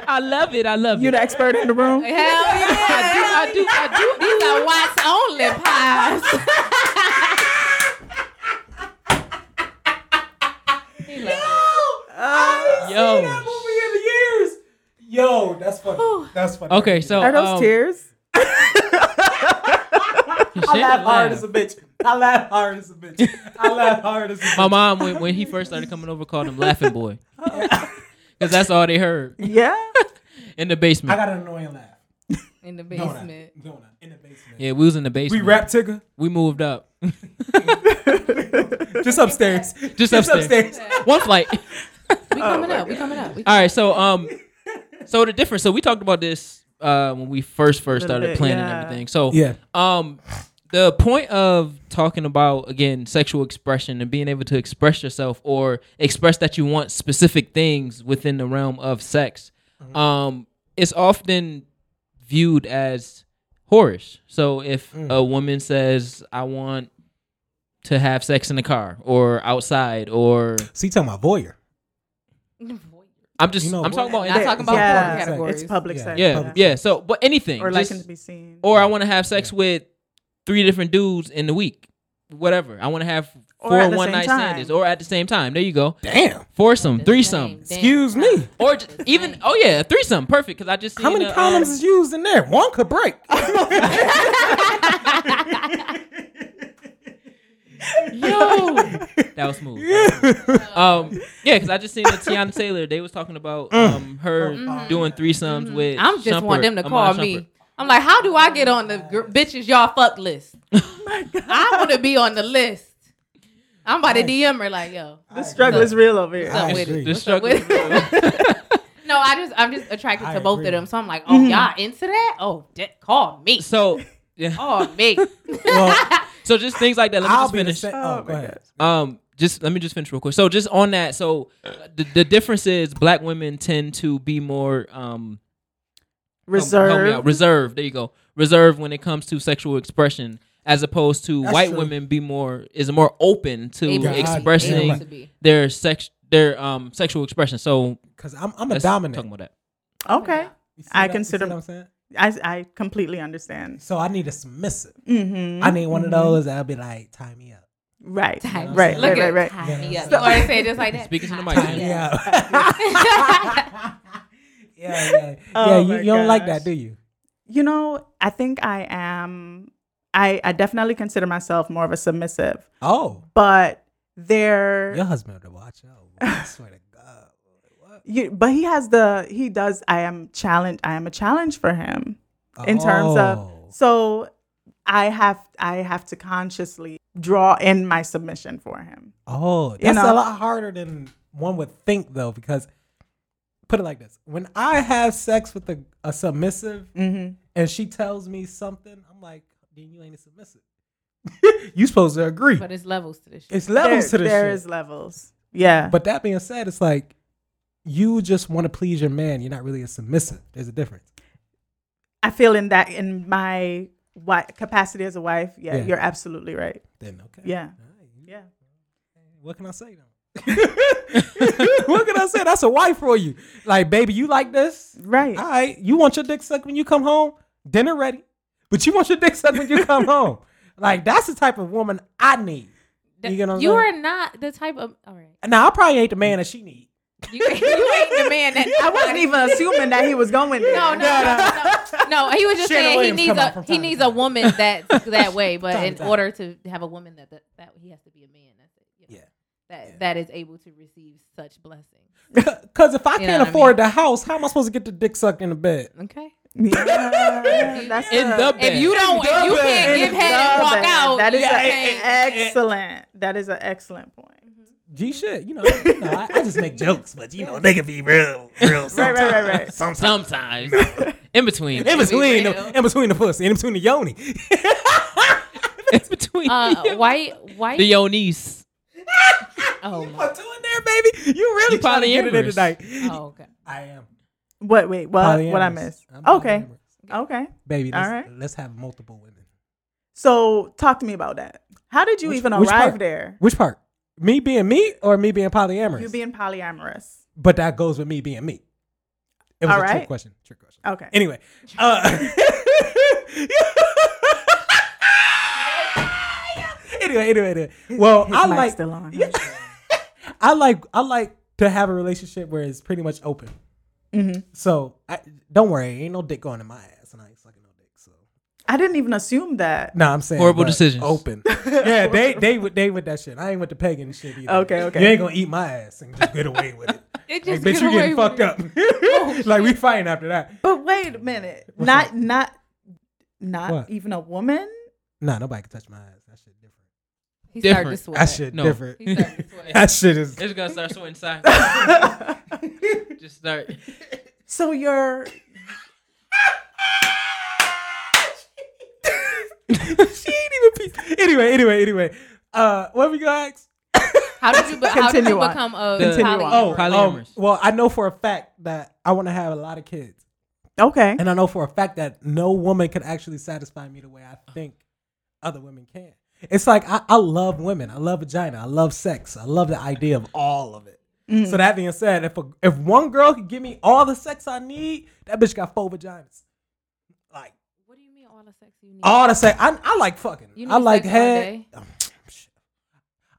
I love it. I love You it. You're the expert in the room. Hell yeah. I do. I do. I do. These are whites only pies. He love it. I ain't Yo. seen that movie in years. Yo, that's funny. That's funny. Okay, so Are those um, tears? I laugh hard as a bitch. I laugh hard as a bitch. I laugh hard as a bitch. My mom, when, when he first started coming over, called him Laughing Boy. Because that's all they heard Yeah. in the basement. I got an annoying laugh. In the Know that. basement. Know that. In the basement. Yeah, we was in the basement. We rap Tigger. We moved up. Just upstairs. Just upstairs. One flight. We coming up. We coming up. We All right, so um, so the difference. So we talked about this uh when we first first started bit, planning yeah. everything. So Yeah. um, the point of talking about again sexual expression and being able to express yourself or express that you want specific things within the realm of sex um it's often viewed as whorish so if a woman says i want to have sex in the car or outside or So you talking about voyeur? i'm just You know, i'm talking about Not any- talking about yeah, porn categories. It's public Yeah. sex. yeah public yeah so but anything Or like- to be seen. or i want to have sex with three different dudes in the week whatever i want to have four one night time. stands or at the same time there you go Damn. foursome The threesome damn Excuse me. or j- even oh yeah a threesome perfect because i just How many a, condoms um, is used in there? One could break. yo that was smooth um yeah because i just seen that Teyana taylor they was talking about um her doing threesomes with I'm just Shumpert, want them to Iman call Shumpert. me. I'm like, how do I get on the gr- bitches y'all fuck list? I want to be on the list. I'm about to DM her like, yo. the struggle is real over here. What's up I with agree. it? The What's up struggle with it? no, I just I'm just attracted I to both agree. of them. So I'm like, oh y'all into that? Oh, d- call me. so yeah Call me. Well, so just things like that let me I'll just finish same. Oh, Oh, go ahead. Um, just let me just finish real quick. So just on that, so uh, the, the difference is black women tend to be more um help- help me out, Reserved. reserved. There you go, reserved when it comes to sexual expression, as opposed to That's white true. women be more is more open to Able to be, expressing able to be. their sex their um sexual expression. So Because I'm, I'm a let's dominant. Talking about that. Okay. You see I that? You see consider- what I'm saying? I, I completely understand. So I need a submissive. Mm-hmm. I need one of those that'll be like, tie me up. Right. Time. Right. Look Right. at Right. Right. Time me up. Yeah. You say it just like that. Speaking to the mic, Time Tie me me up. up. yeah, yeah. Oh yeah, you, you don't like that, do you? You know, I think I am. I I definitely consider myself more of a submissive, Oh, but there. your husband would watch out. I swear to God. What? You, but he has the he does. I am challenge. I am a challenge for him in terms Oh. of so. I have I have to consciously draw in my submission for him. Oh, You that's know? a lot harder than one would think, though, because put it like this: when I have sex with a, a submissive Mm-hmm. and she tells me something, I'm like, "Then you ain't a submissive. you supposed to agree." But it's levels to this shit. it's levels to this there shit. is levels. Yeah. But that being said, it's like you just want to please your man. You're not really a submissive. There's a difference. I feel in that in my what capacity as a wife. Yeah, Yeah. you're absolutely right. Then okay. Yeah. All right. Yeah. What can I say though? what can I say? That's a wife for you. Like, baby, you like this? Right. All right. You want your dick sucked when you come home? Dinner ready. But you want your dick sucked when you come home. Like, that's the type of woman I need. You get what I'm you saying? are not the type of. All right. Now, I probably ain't the man that she need. You, you ain't the man that. I wasn't even assuming that he was going there. No, no, no, no, no. He was just Shannon saying Williams he needs a he needs a woman that that way, but Time in time. order to have a woman that that, that he has to be a man. That's it. you know, Yeah. That Yeah. that is able to receive such blessings. Because if I You can't what I afford the house, how am I supposed to get the dick sucked in the bed? Okay. Yeah, that's In a- the bed. If you don't, if you can't in give head and walk bed. out, That is you a- can't- excellent. That is an excellent point. G shit, you know, you know I, I just make jokes, but you know they can be real, real. Right, right, right, right. Sometimes. Sometimes in between, In between, real. the, in between the pussy, in between the yoni. in between uh, white white. the Yonis. oh, my- What doing there, baby? You really You trying to get it in tonight? oh, okay. I am. What? Wait. What? What I Polyamorous. missed? I'm Okay. polyamorous. Okay. baby. All Let's, right. let's have multiple women. So talk to me about that. How did you Which- even which arrive part? there? Which part? Me being me or me being polyamorous? You being polyamorous. but that goes with me being me. It was All a trick question. Trick question. Okay. Anyway, uh, anyway, anyway, anyway. Well, His I like still on. I like I like to have a relationship where it's pretty much open. hmm So I, don't worry, ain't no dick going in my ass, and I ain't sucking no dick. So I didn't even assume that. no, I'm saying Horrible but decisions. Open. yeah, they they with they with that shit. I ain't with the pagan shit either. Okay, okay. You ain't gonna eat my ass and just get away with it. It Like, just bitch, you getting with fucked it. up. Oh, like we oh, fighting after that. But wait a minute. What's not up? not not What? even a woman. Nah, nobody can touch my ass. That shit different. He started to Different. sweat. That shit No. different. He started to sweat. that shit is. It's gonna start sweating silent. Just start. so you're she ain't even anyway, anyway, anyway. Uh, what we gonna ask? How did you? be- How did you become a Continue poly? on. Oh, um, Polyamorous. well, I know for a fact that I want to have a lot of kids, Okay. and I know for a fact that no woman can actually satisfy me the way I think other women can. It's like I, I love women. I love vagina. I love sex. I love the idea of all of it. Mm. So that being said, if a, if one girl could give me all the sex I need, that bitch got four vaginas. Like What do you mean all the sex you need? all the sex, I, I like fucking. You I like sex head. day? Shit.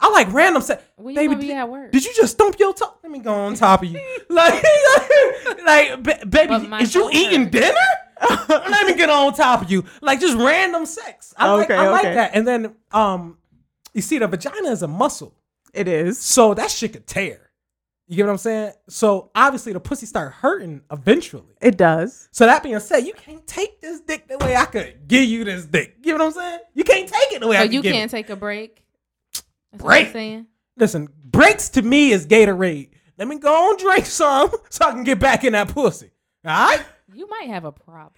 I like random sex. When you Baby, be did, at work? did you just stump your toe? Let me go on top of you. like, like, ba- baby, is you toe eating hurts. dinner? Let me get on top of you. Like just random sex. I like Okay, like okay. that. And then um you see the vagina is a muscle. It is. So that shit could tear. You get what I'm saying? So obviously the pussy start hurting eventually. It does. So that being said, you can't take this dick the way I could give you this dick. You know what I'm saying? You can't take it the way So I could you give can't it. take a break. That's Break? you're saying. Listen, breaks to me is Gatorade. Let me go and drink some so I can get back in that pussy. All right? You might have a problem.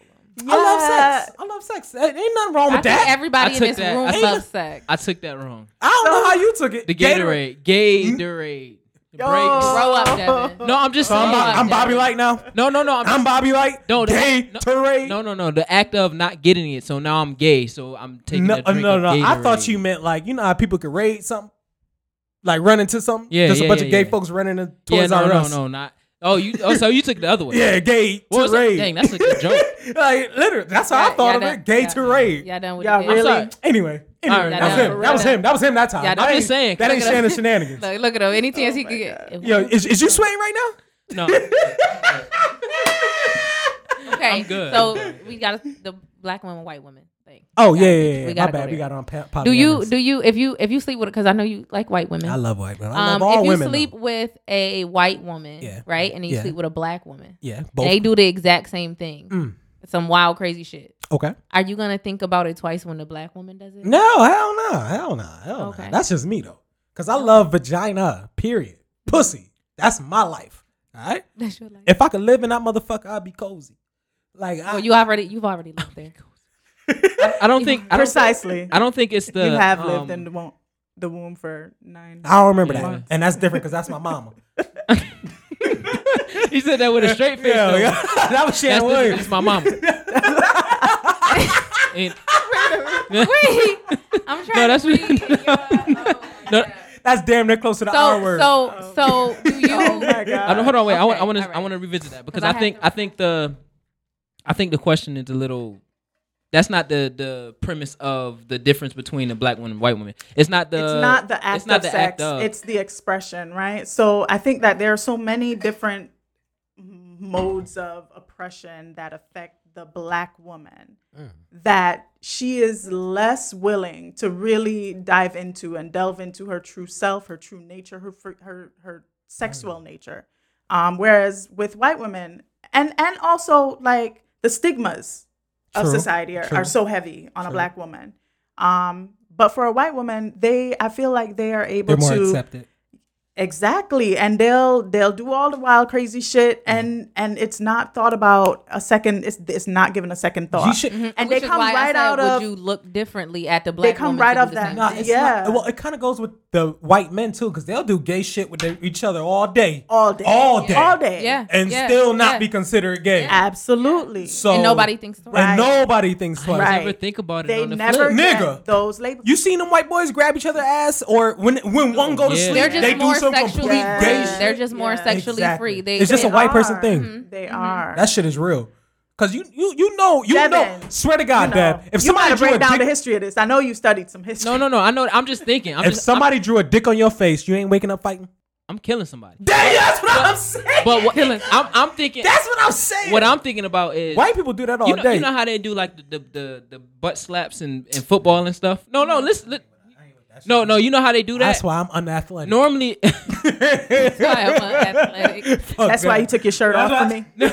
I love sex. I love sex. Ain't nothing wrong I with think that. everybody I in took this that. room I loves sex. I took that wrong. I don't know how you took it. The Gatorade. Gatorade. The Yo. breaks. Grow up, Devin. No, I'm just So I'm, saying. I'm Bobby Light now. No, no, no. I'm, I'm Bobby Light. No, the- Gatorade. no, no, no. The act of not getting it. So now I'm gay. So I'm taking no, a drink no, of no. I thought Gatorade. you meant like you know how people could raid something, like run into something. Yeah, just a yeah, bunch yeah, of gay yeah. folks running into Yeah, Toys no, R no, Us. no, not. Oh, you. Oh, so you took the other way. Yeah, gay What was to that? raid. Dang, that's a good joke. like literally, that's how I thought y'all of done- it. Gay yeah. to raid. Y'all done with Y'all it? really? sorry. Anyway, anyway, All right, that, was him. that was him. That was him that time. Yeah, that I'm ain't, just saying, That ain't look. Shannon shenanigans. Look, look at him. Any chance he could get. Yo, is, is you sweating right now? No. okay, I'm good. So we got the black woman, white woman thing. Oh We yeah, gotta- yeah, yeah. we My gotta go bad. We there. got on pa- Do you polyamorous. do you if you if you sleep with because I know you like white women. I love white women. I um, love all if you women. sleep though. with a white woman, Yeah. right, and you Yeah. sleep with a black woman, Yeah, both. they do the exact same thing, Mm. Some wild crazy shit. Okay. Are you gonna think about it twice when the black woman does it? No, hell no, hell no, hell Okay. no. That's just me though, cause I love vagina. Period. Pussy. That's my life. All right. That's your life. If I could live in that motherfucker, I'd be cozy. Like I, Well, you already you've already lived there. I don't think. I don't, Precisely. I don't think it's the. you have um, lived in the womb, the womb for nine. I don't remember Yeah. that, and that's different because that's my mama. he said that with a straight face. Yeah, though. yeah. that was That's, Shannon the- Williams. that's my mama. And- Wait, I'm trying No, that's to read. your- oh my No, God. That's damn near close to the R So word. so so do oh you? Oh my god. I don't, hold on, wait. I want. I Okay, want to. all right. I want to revisit that because I I, have think. to- I think the. I think the question is a little. That's not the the premise of the difference between a black woman and white woman. It's not the. it's not the act it's not of the sex. act of. It's the expression, right? So I think that there are so many different modes of oppression that affect the black woman that she is less willing to really dive into and delve into her true self, her true nature, her her her sexual nature. Um, whereas with white women, and and also like the stigmas of True, society are, are so heavy on a black woman. Um, but for a white woman, they I feel like they are able They're more to accepted. Exactly, and they'll they'll do all the wild crazy shit, mm-hmm. and and it's not thought about a second. It's it's not given a second thought. You should. Mm-hmm. and Which they come right said, out would of you look differently at the black They come right off that- same Nah, Yeah. not. Well, it kind of goes with the white men too, because they'll do gay shit with their, each other all day, all day, all day, all day, Yeah. and yeah, still not yeah. be considered gay. absolutely. So and nobody thinks twice. and nobody thinks twice. Right. never think about it They on the never flip. get Nigga. those labels. You seen them white boys grab each other ass, or when when one go to Yeah. sleep, They're just do more some sexually complete Yes. free. They're just more Yeah. sexually Exactly. free. They, It's just they a white person are. thing. Mm-hmm. They mm-hmm. are. That shit is real. Cause you you you know you know swear to God, you know, Dad. If you somebody gotta drew a down dick, the history of this. I know you studied some history. No, no, no. I know. I'm just thinking. I'm if just. somebody drew a dick on your face, you ain't waking up fighting. I'm, I'm killing somebody. Dang, that's what I'm saying. But what, I'm, I'm thinking. that's what I'm saying. what I'm thinking about is white people do that all you know, day. you know how they do like the the, the, the butt slaps in, in football and stuff. No, no, listen. Li- no, no, you know how they do that. that's why I'm unathletic. Normally, that's Why I'm athletic. Fuck That's why you took your shirt off for me.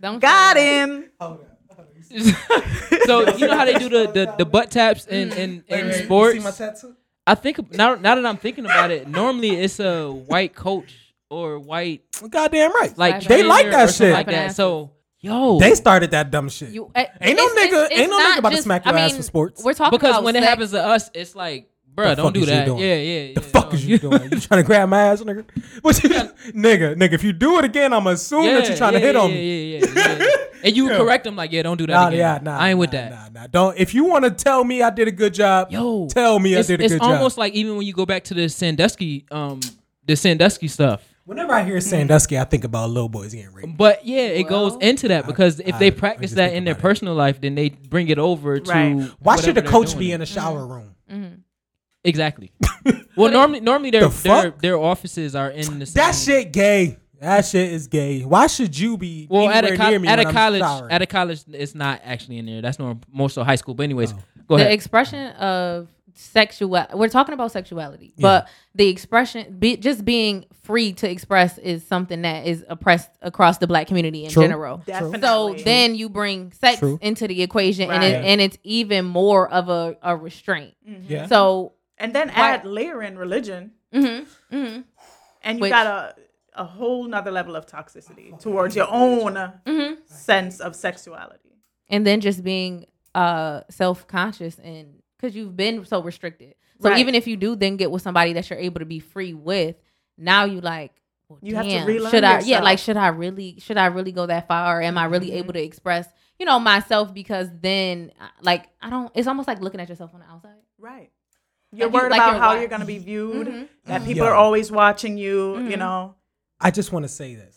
Don't Got him. so you know how they do the, the, the butt taps in mm-hmm. in, in You sports. see my tattoo? I think now now that I'm thinking about it, normally it's a white coach or white Goddamn right. like They trainer like that something shit. like that. Slapping So Yo, They started that dumb shit. You eh, Ain't no it's- nigga- it's- it's ain't no nigga about to smack your I ass for sports. We're talking because about when it happens to us, it's like, bruh, The don't do that. doing? Yeah, yeah. the fuck no. is you doing? You trying to grab my ass, nigga? What you, nigga, nigga? If you do it again, I'm assuming that you're trying to yeah, hit on yeah, me. Yeah, yeah, yeah. And you Yeah. correct them like, yeah, don't do that Nah, again. yeah, nah. I ain't with that. Nah, nah. Don't. If you want to tell me I did a good job, Yo, tell me I did a good job. it's almost like even when you go back to the Sandusky, um, the Sandusky stuff. Whenever I hear Sandusky, I think about little boys getting raped. But yeah, it goes into that because if I- they I practice just that in their it. personal life, then they bring it over to. Right. Why should the coach be in a shower room? Mm-hmm. Exactly. well, normally, normally their The their their offices are in the same. That shit gay. That shit is gay. Why should you be Well, at a, co- near me at a when I'm college, showering? at a college, it's not actually in there. That's more more so high school. But anyways, Oh. go the expression of sexual we're talking about sexuality but the expression be, just being free to express is something that is oppressed across the black community in True. general Definitely. so then you bring sex True. into the equation and Right. it, and it's even more of a, a restraint yeah. so and then Why- add layer in religion, mhm, mhm, and you Which- got a a whole nother level of toxicity towards your own mhm. sense of sexuality. and then just being uh self-conscious and because you've been so restricted so Right. even if you do then get with somebody that you're able to be free with now you like well, You have to damn, relearn should i yeah like should i really should i really go that far or am i really Mm-hmm. able to express you know myself because then uh, like i don't it's almost like looking at yourself on the outside Right. You're Like you- worried like about you're how wa- you're going to be viewed, Mhm. that people Yo. are always watching you, you Mhm. know. I just want to say this.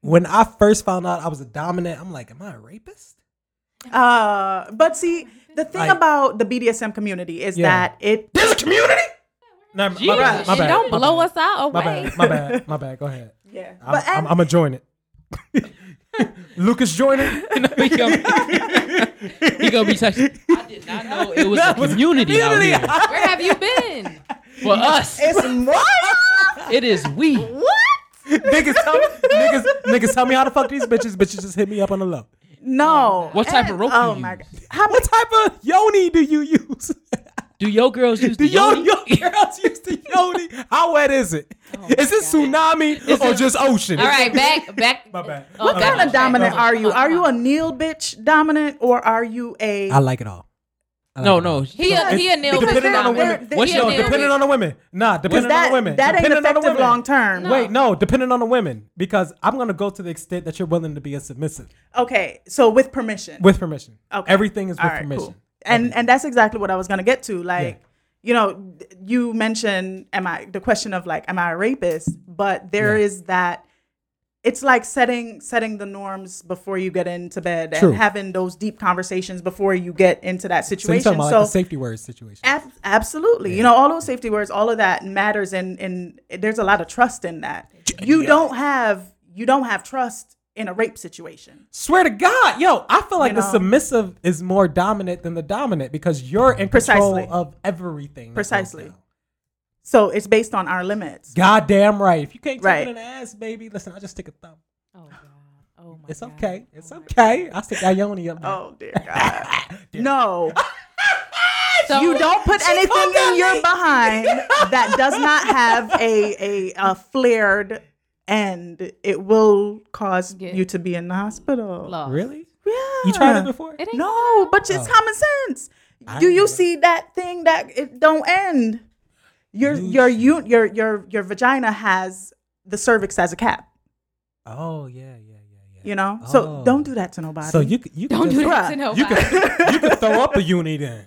When I first found out I was a dominant, I'm like, am I a rapist? Uh, but see, the thing Like- about the BDSM community is Yeah. that it There's a community. No, my Jesus. bad. My bad. don't my blow bad. us out My away bad. My bad. My bad. Go ahead. yeah. I'm, But I'm, and, I'm gonna join it. Lucas joining. he, gonna, he gonna be texting. I did not know it was a That was community, out here. where have you been For us, it's what? it is we. what? niggas, tell me, niggas, niggas, tell me how to fuck these bitches. Bitches just hit me up on the low. No. Um, what type of rope Oh you my use? god. How What type of yoni do you use? Do your girls use Do the yo yoni? yo girls use the yoni? How wet is it? Oh is it tsunami or just ocean? all right back back My bad. Oh, What Okay. kind of dominant are you? Are you a uh-huh. kneel bitch dominant or are you a I like it all. I like No, no. he a, he a nail Depending on the dominant. women. There- What's your- depending on the women. Nah, depending that, on the women. that ain't Depending on the effective women. long term. No. Wait, no, depending on the women, because I'm gonna go to the extent that you're willing to be a submissive Okay, so with permission. with permission. Okay. Everything is with All right, permission. cool. And Everything. and that's exactly what I was gonna get to. Like, Yeah. you know, you mentioned am I the question of like, am I a rapist? But there Yeah. is that it's like setting setting the norms before you get into bed True. and having those deep conversations before you get into that so you're situation. talking about So, like the safety words situation. ab- absolutely, you know, all those safety words, all of that matters, and and there's a lot of trust in that. You don't have you don't have trust in a rape situation. Swear to God, yo, I feel like You the submissive is more dominant than the dominant because you're in control Precisely. of everything. Precisely. Down. So it's based on our limits. Goddamn right. If you can't take Right. it in the ass, baby, listen, I just stick a thumb. Oh god. Oh my It's God. okay. Oh, it's Oh my okay. I stick that yoni up there. Oh dear God. no. So You don't put anything in your behind that does not have a a, a flared end. It will cause Get- you to be in the hospital. lost. Really? Yeah. You tried it before? It ain't No, but it's Oh. common sense. I Do you see that thing that it don't end? Your You your see- you, your your your vagina has the cervix as a cap. Oh yeah, yeah, yeah, yeah. You know, so Oh. don't do that to nobody. So you could- you could Don't just, do that Bruh, to You nobody. could you could throw up a uni then.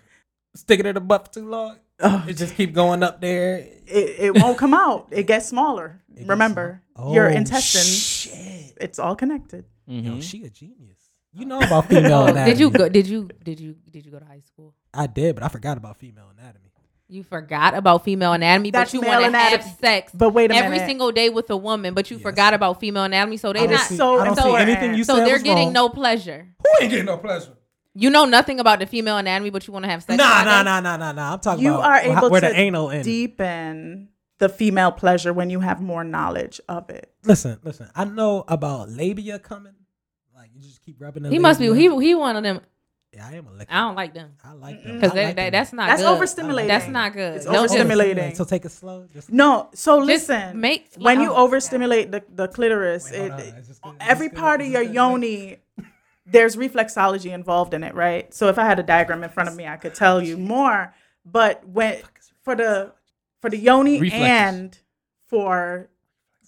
Stick it in the butt for too long. Ugh. It just keep going up there. it, it won't come out. It gets smaller. gets Remember, small- your Oh, intestines, shit. it's all connected. Yo, Mhm. she a genius. You know about female Oh, anatomy. did you go? Did you did you did you go to high school? I did, but I forgot about female anatomy. You forgot about female anatomy, That's but you want to have sex But wait a every minute. single day with a woman, but you Yes. forgot about female anatomy. So they don't see, so I don't see anything you so said they're getting wrong. no pleasure. Who ain't getting no pleasure? You know nothing about the female anatomy, but you want to have sex. Nah, all nah, day? nah, nah, nah, nah. I'm talking You about are able where to the anal end. deepen the female pleasure when you have more knowledge of it. Listen, listen. I know about labia coming. Like you just keep rubbing. The He must be. He he one of them. Yeah, I am a lick. I don't like them I like them. because like that, that's not. That's good. overstimulating. That's not good. It's No, just- overstimulating. So take it slow. Just No, so Just listen. make- when you overstimulate the, the clitoris, Wait, hold it, on. Is good? Every this good? part of your this good? yoni there's reflexology involved in it, right? So if I had a diagram in front of me, I could tell you more. But when for the for the yoni Reflexes. and for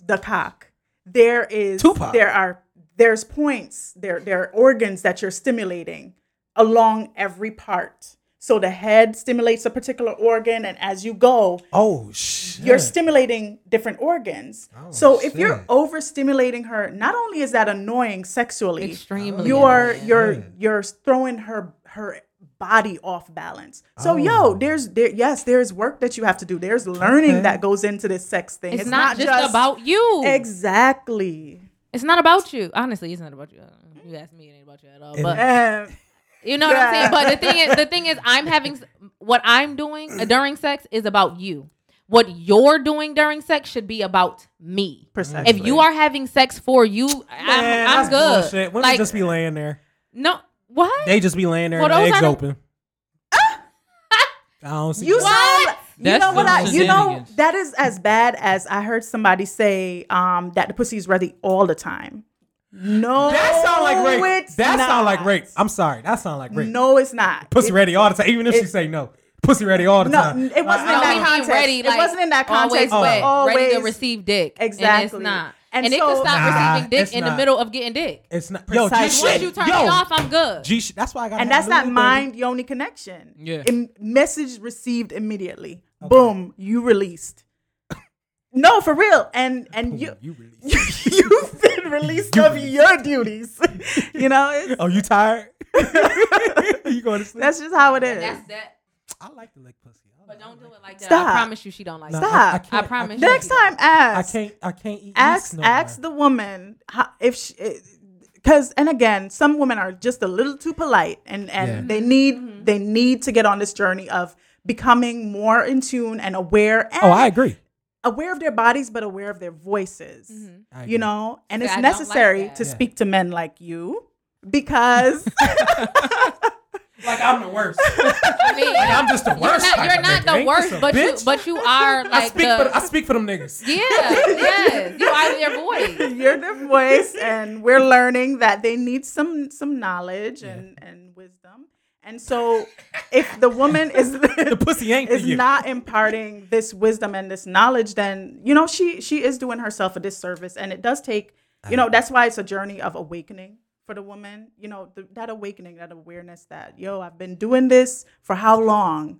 the cock, there is Tupac. there are there's points there there are organs that you're stimulating along every part. So the head stimulates a particular organ, and as you go, Oh shit. you're stimulating different organs. Oh, so if you're overstimulating her, not only is that annoying sexually, Extremely. you're annoying. you're you're throwing her her body off balance. So Oh. yo, there's there yes, there's work that you have to do. There's learning Okay. that goes into this sex thing. It's, not, just, about you. exactly. It's not about you. Honestly, it's not about you. Uh, You ask me, it ain't about you at all. But you know what I'm saying. But the thing is, the thing is, I'm having what I'm doing during sex is about you. What you're doing during sex should be about me. precisely. If you are having sex for you, Man, I'm, I'm that's good. bullshit. Women Like just be laying there. no, what? They just be laying there Well, and the eggs are the- open. I don't see You that. You That's know what I? You know that is as bad as I heard somebody say um, that the pussy is ready all the time. No, That sound like rape. That not. sound like rape. I'm sorry. That sound like rape. No, it's not. Pussy It- ready all the time. Even if she say no. Pussy ready all the No, time. it wasn't Uh, in that we context. ready, It like, wasn't in that Always context. wet, Always ready to receive dick. Exactly. and it's not. And And, it so- can stop Nah, receiving dick in not. the middle of getting dick. It's not. Yo, G Precisely. Once shit. you turn Yo, me off, I'm good. G shit. That's why I got. and that's that mind yoni connection. Yeah. Im- message received immediately. Boom, you released. no, for real. And and you You really. you've released of your duties. you know, it's, Oh, you tired? you going to sleep? that's just how it is. That's that. I like to lick pussy. I But don't do it like that. Stop. I promise you, she don't like Nah, that. Stop. I, I, I promise can't- Next time, ask. I can't. I can't eat. ask no ask more. the woman how, if she because and again some women are just a little too polite and and Yeah. they need Mm-hmm. they need to get on this journey of becoming more in tune and aware and Oh, I agree. Aware of their bodies but aware of their voices mm-hmm. I agree. you know and See, it's I don't like necessary to Yeah. speak to men like you because like I'm the worst. I mean, I'm just the you're worst. not, you're not the worst, this a but you but you are like I speak the, for I speak for them niggas. yeah, yes, you are their voice. you're their voice and we're learning that they need some some knowledge and and wisdom and so if the woman is The pussy ain't is not imparting this wisdom and this knowledge, then you know she she is doing herself a disservice, and it does take you know that's why it's a journey of awakening for the woman. You know th- that awakening, that awareness that yo, I've been doing this for how long,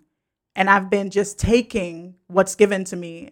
and I've been just taking what's given to me,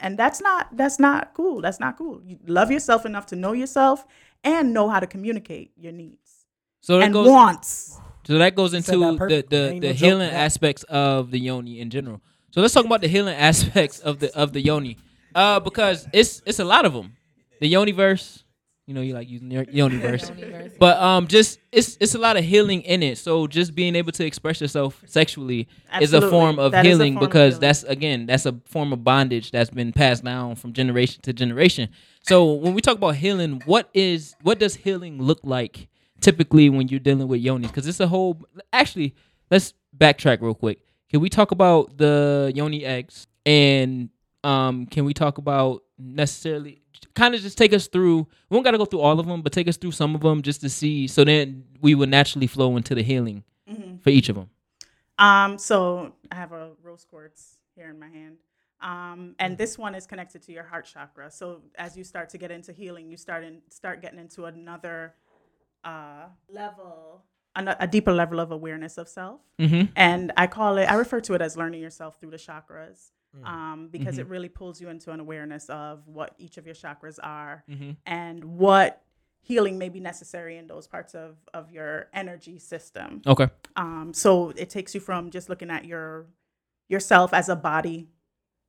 and that's not that's not cool. That's not cool. You love yourself enough to know yourself and know how to communicate your needs So and goes. wants. So that goes into that the the, the no healing aspects of the yoni in general. So let's talk about the healing aspects of the of the yoni, uh, because it's it's a lot of them. The yoni verse, you know, you like using your yoni verse, but um, just it's it's a lot of healing in it. So just being able to express yourself sexually is a form of That is a healing form of because healing. that's again that's a form of bondage that's been passed down from generation to generation. So when we talk about healing, what is what does healing look like typically when you're dealing with yonis? Because it's a whole. Actually, let's backtrack real quick. Can we talk about the yoni eggs and um can we talk about necessarily kind of just take us through we don't got to go through all of them but take us through some of them just to see so then we would naturally flow into the healing for each of them Um, so I have a rose quartz here in my hand. Um, and this one is connected to your heart chakra. So as you start to get into healing, you start in, start getting into another uh, level, a, a deeper level of awareness of self. mm-hmm. And I call it, I refer to it as learning yourself through the chakras. Um, because it really pulls you into an awareness of what each of your chakras are Mhm. and what healing may be necessary in those parts of, of your energy system. okay Um, so it takes you from just looking at your yourself as a body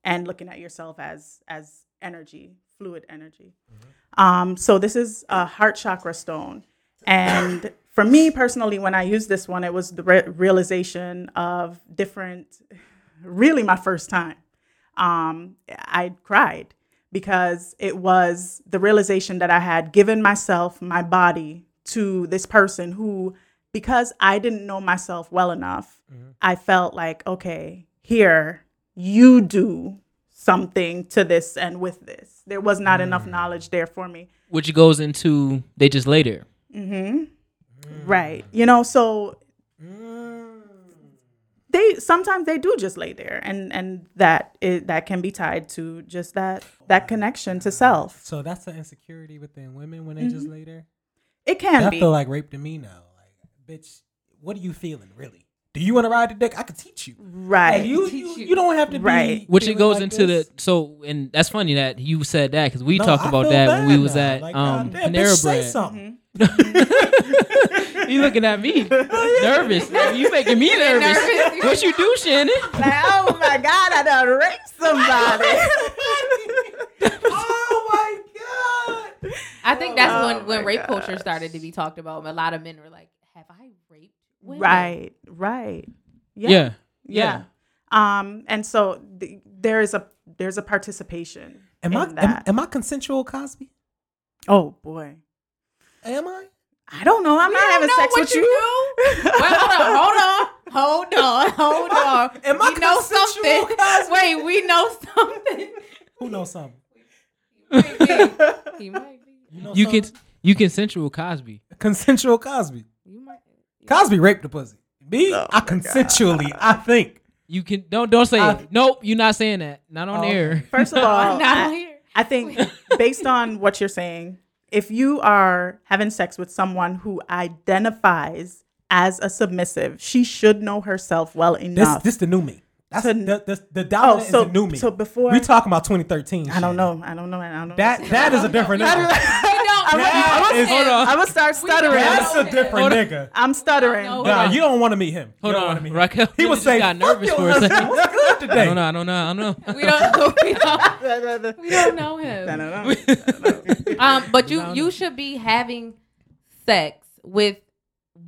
and looking at yourself as as energy, fluid energy. Um, so this is a heart chakra stone, and for me personally, when I used this one, it was the re- realization of different. Really, my first time, um, I cried because it was the realization that I had given myself, my body, to this person who, because I didn't know myself well enough, I felt like, okay, here, you do something to this and with this. There was not enough knowledge there for me. which goes into they just lay there hmm right? You know, so Mm. they sometimes they do just lay there, and and that is, that can be tied to just that that connection to self. So that's the insecurity within women when they just Mm-hmm. lay there. It can be. I be. feel like rape to me now. Like, bitch, what are you feeling really? Do you want to ride the dick? I could teach you. right. Like, you, you, you don't have to be. Right. Which it goes like into this. the so, and that's funny that you said that because we No, talked about that when we was now. at Like, um goddamn, bitch, Panera say something. you looking at me nervous? You making me nervous? nervous. What you do, Shannon? Like, oh my god, I done raped somebody. oh my god! I think that's Oh when when my rape culture started to be talked about. A lot of men were like, "Have I raped women?" right, right. Yeah. yeah. Yeah. Um, and so th- there is a there's a participation Am in I am, am I consensual, Cosby? oh boy, Am I? I don't know. I'm not don't having know sex what with you you. Well, hold on, hold on, hold on, hold on. Am I we know something. Cosby? Wait, we know something. Who knows something? He might be. You know You something? can you consensual Cosby. consensual Cosby. You might. Cosby raped the pussy. Me, Oh I my consensually. I think. You can don't don't say I- it. Nope, you're not saying that. Not on Oh. air. First of all, Not on here. I think based on what you're saying, if you are having sex with someone who identifies as a submissive, she should know herself well enough. this the new me. That's To- the, the, the oh, dominant so- is the new me. so before- we talking about 2013. I don't know. I don't know. I don't know. That that is a different nigga. We don't. Hold on. I'm gonna start stuttering. That's a different Hold on. nigga. I'm stuttering. No. Nah, you don't want to meet him. Hold you don't on, want to Raquel. He was saying, got "Fuck nervous your for a husband. second. What's good today? I don't know. I don't know. I don't know. We don't. We don't. We don't know him. I don't. Um, but you you should be having sex with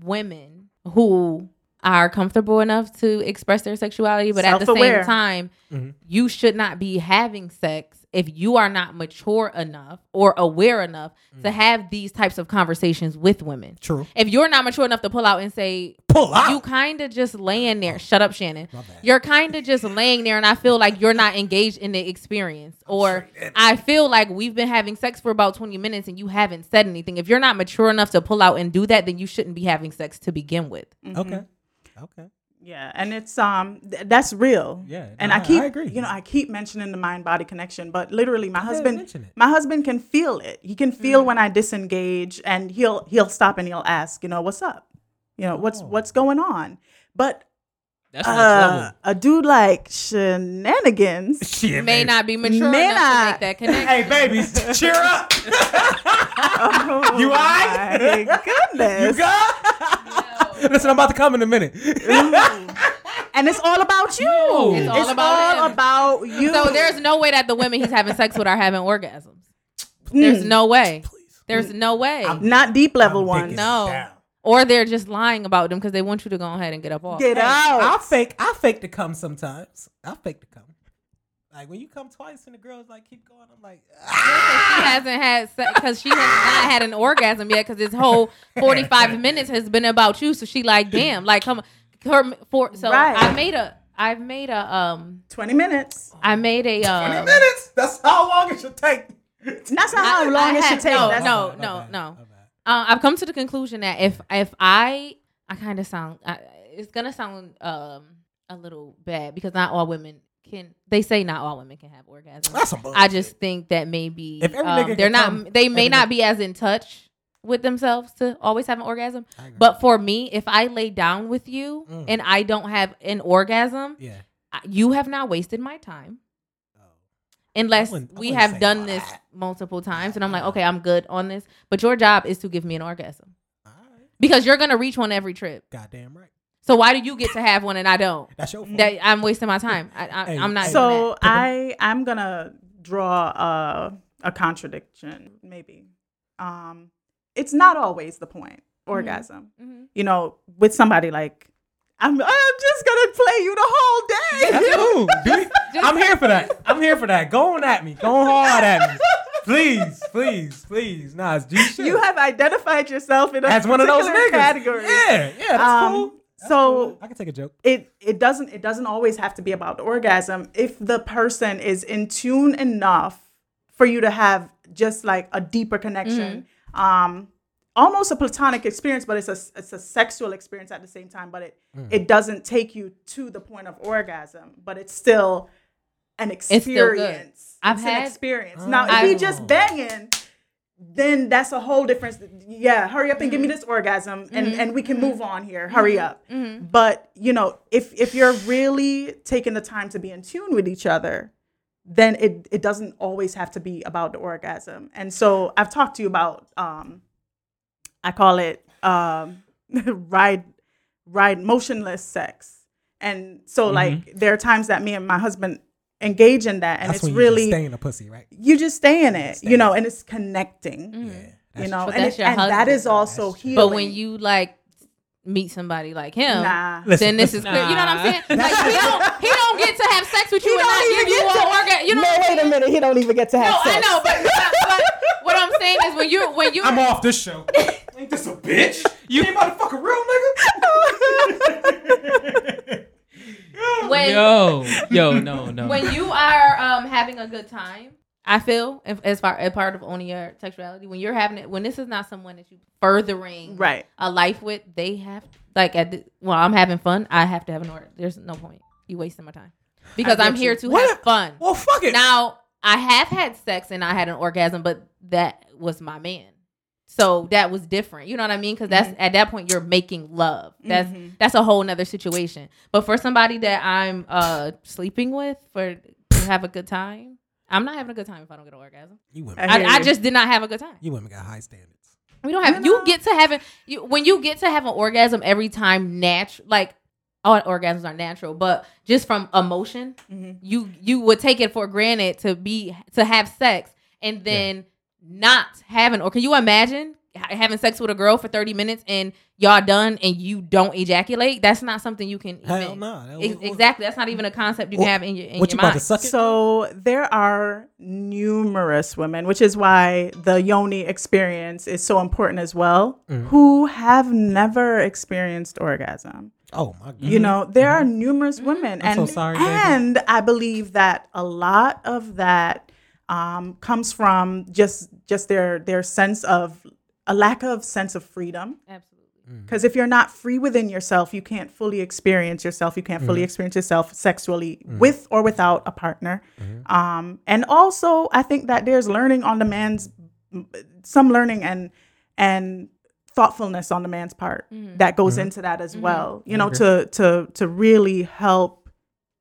women who are comfortable enough to express their sexuality, but at the same Self-aware. time, Mhm. you should not be having sex if you are not mature enough or aware enough to mm. have these types of conversations with women. True. If you're not mature enough to pull out and say, Pull out. you kind of just laying there. Oh, Shut up, Shannon. You're kind of just laying there, and I feel like you're not engaged in the experience. Or I feel like we've been having sex for about 20 minutes and you haven't said anything. If you're not mature enough to pull out and do that, then you shouldn't be having sex to begin with. Okay. Mm-hmm. Okay. Yeah, and it's um th- that's real. Yeah, and no, I I- keep I agree. you know I keep mentioning the mind body connection, but literally my husband my husband can feel it. He can feel when I disengage, and he'll he'll stop and he'll ask, you know, what's up, you know, what's Oh. what's going on. But That's next uh, level. a dude like shenanigans, Shit, May baby. not be mature May enough not. to make that connection. Hey, babies, cheer up. oh You my alright? goodness, You got? Listen, I'm about to come in a minute. and it's all about you. It's all It's about all him. about you. So there's no way that the women he's having sex with are having orgasms. There's Mm. no way. Please. There's no way. not deep level I'm ones. No. down. Or they're just lying about them because they want you to go ahead and get up off. Get out. I fake. I fake to come sometimes. I fake to come. Like when you come twice and the girls like keep going, I'm like, ah. she hasn't had sex because she has not had an orgasm yet because this whole 45 minutes has been about you so she like damn like come her for so Right. i made a i've made a um Twenty minutes. i made a uh, 20 minutes. That's how long it should take. That's not how I- long I it had- should take. no, That's- no, no, bad, no. uh, i've come to the conclusion that if if i i kind of sound I, it's gonna sound um a little bad because not all women can they say not all women can have orgasms That's some bullshit. I just think that maybe If every um, nigga they're not come, they may not nigga- be as in touch with themselves to always have an orgasm. But for me, if I lay down with you Mm. and I don't have an orgasm, yeah. You have not wasted my time. Oh. Unless wouldn't- I we wouldn't have done all this that. multiple times and I'm like, okay, I'm good on this. But your job is to give me an orgasm right. because you're gonna reach one every trip. Goddamn right. So why do you get to have one and I don't? That's your fault. That I'm wasting my time. I, I, Hey, I'm not. hey. doing So that. I I'm gonna draw a a contradiction maybe. Um, it's not always the point orgasm. Mhm. You know, with somebody like I'm I'm just gonna play you the whole day. That's cool. dude. I'm here for that. I'm here for that. Go on at me. Go on hard at me. Please, please, please. Nah, it's G shit. you have identified yourself in a as one of those particular niggas. category. Yeah, yeah, that's Um, cool. So-. I can take a joke. it it doesn't it doesn't always have to be about orgasm if the person is in tune enough for you to have just like a deeper connection um almost a platonic experience, but it's a it's a sexual experience at the same time. But it Mm. it doesn't take you to the point of orgasm, but it's still an experience. It's, still good. I've It's had- an experience. now, if we just banging, then that's a whole difference. Yeah, hurry up and give me Mm-hmm. this orgasm, and and we can move on here. Hurry up. But you know, if if you're really taking the time to be in tune with each other, then it it doesn't always have to be about the orgasm. And so I've talked to you about um, I call it um, ride ride motionless sex. And so like there are times that me and my husband engage in that, and That's it's when you really just stay in the pussy, right? you just stay in it, stay you know, in and it's connecting. Mm. Yeah. You know, and, that's it, and that husband, is though. also That's healing. But when you like meet somebody like him, nah, Listen, then this is listen. clear. You know what I'm saying? Like he don't he don't get to have sex with you and not give you an orgasm. You know no, what I'm wait a minute, he don't even get to have No, I sex. know, but, but what I'm saying is when you when you I'm off this show. Ain't this a bitch? You ain't about to fuck a real nigga? when Yo, yo, no, no. when you are um having a good time, I feel if, as far as part of owning your sexuality, when you're having it, when this is not someone that you furthering Right. a life with, they have like at the, well, I'm having fun. I have to have an order. There's no point. You wasting my time because I'm here you. to What have fun. well, fuck it. Now I have had sex and I had an orgasm, but that was my man. So that was different. You know what I mean? Because that's Mm-hmm. at that point you're making love. That's that's a whole nother situation. But for somebody that I'm uh sleeping with for to have a good time, I'm not having a good time if I don't get an orgasm. you women, I hear I, I just did not have a good time. you women got high standards. We don't have. You You, get to having you when you get to have an orgasm every time. Natural, like all orgasms are natural, but just from emotion, Mhm. you you would take it for granted to be to have sex and then not having. Or can you imagine having sex with a girl for thirty minutes and y'all done and you don't ejaculate? That's not something you can. Hell even- no. That Ex- exactly, that's not even a concept you What- can have in your in What your you about mind. to suck it? So there are numerous women, which is why the yoni experience is so important as well, Mm. who have never experienced orgasm. oh my god. You know, there are numerous women, Mm-hmm. I'm so and sorry, baby. and I believe that a lot of that um, comes from just just their their sense of a lack of sense of freedom. Absolutely. Because if you're not free within yourself, you can't fully experience yourself. You can't fully Mm-hmm. experience yourself sexually with or without a partner. Mm-hmm. Um, and also, I think that there's learning on the man's, some learning and and thoughtfulness on the man's part that goes into that as well. You know, to to to really help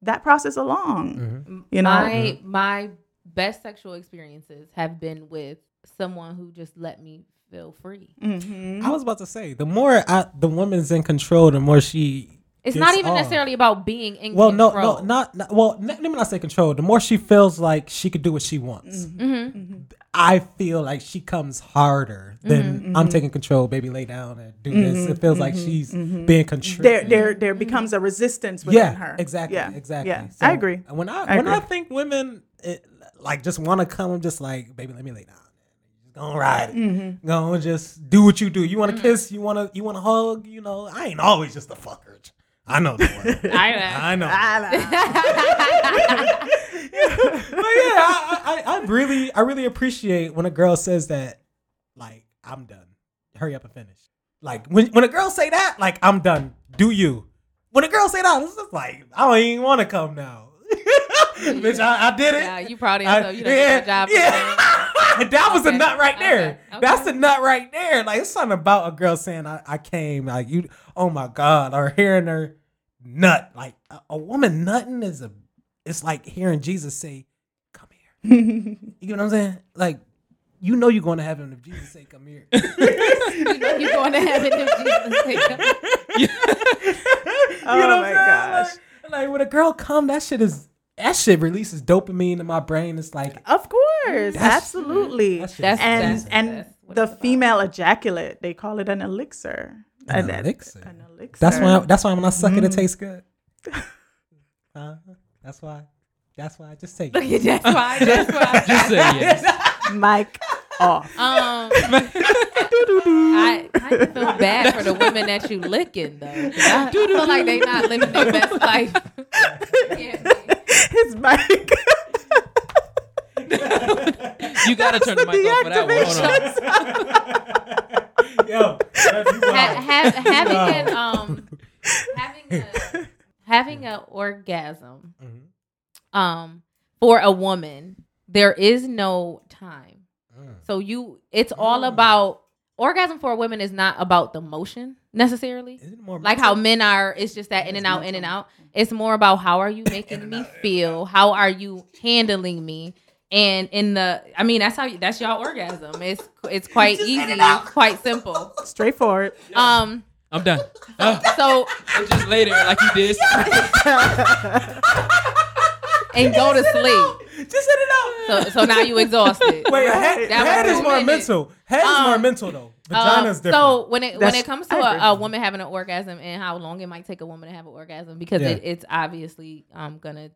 that process along. Mm-hmm. You know, my my best sexual experiences have been with someone who just let me feel free. Mhm. I was about to say the more I, the woman's in control, the more she. It's not even off. necessarily about being in control. Well, no, control. no, not, not well. Let me not say control. The more she feels like she could do what she wants, Mm-hmm. mm-hmm. mm-hmm. I feel like she comes harder than mm-hmm. I'm taking control. Baby, lay down and do this. It feels like she's being controlled. there there there becomes a resistance within yeah, her. exactly, Yeah, exactly. Yeah, So, I agree. When I, I when I think women it, like just want to come, I'm just like, baby, let me lay down. Just gonna ride it. Mm-hmm. Gonna just do what you do. You want to kiss? You want to? You want to hug? You know, I ain't always just a fucker. I know the word. I know. I know. but yeah, I, I, I really, I really appreciate when a girl says that, like, I'm done. Hurry up and finish. Like when when a girl say that, like, I'm done. Do you? When a girl say that, it's just like, I don't even want to come now. Bitch, I, I did it. Yeah, you proud of I- yourself. You done did a good job. for yeah. that was a nut right there. Okay. Okay. That's a nut right there. Like it's something about a girl saying I, I came like you oh my god or hearing her nut like a, a woman nutting is a it's like hearing Jesus say come here. You know what I'm saying? Like you know you're going to heaven if Jesus say come here. you know you're going to heaven if Jesus take Oh You know oh what my I'm saying? gosh. Like, like when a girl come, that shit is that shit releases dopamine in my brain. It's like Of course, That's- absolutely. that That's- is and that's- and that's the it's about. female ejaculate, they call it an elixir. An An- elixir? An elixir. That's why. That's why when I suck it, it Mm. tastes good. Uh, that's why. That's why I just take Look it. at that's why. That's why. Just say yes. Mike off. Um, I kind of feel bad for the women that you licking though. I, I feel like they not living their best life. Yeah, man. His mic. You gotta turn the mic off for that one. Hold on. Yo, that's ha- have, having Wow. an um having a having an orgasm Mhm. um for a woman there is no time Mm. so you it's all Mm. about orgasm for a woman is not about the motion necessarily Isn't it more like how men are it's just that in and out in and out it's more about how are you making me feel how are you handling me and in the i mean that's how you, that's your orgasm it's it's quite easy quite simple Straightforward. um I'm done. Uh, so and just later, like you did. and go to sleep Just hit it out. so so now you exhausted Wait, Right. head, head is more minutes. mental. Head is more Um, mental though. Um, different. So when it when it comes to I a, agree. a woman having an orgasm and how long it might take a woman to have an orgasm because Yeah. it, it's obviously um gonna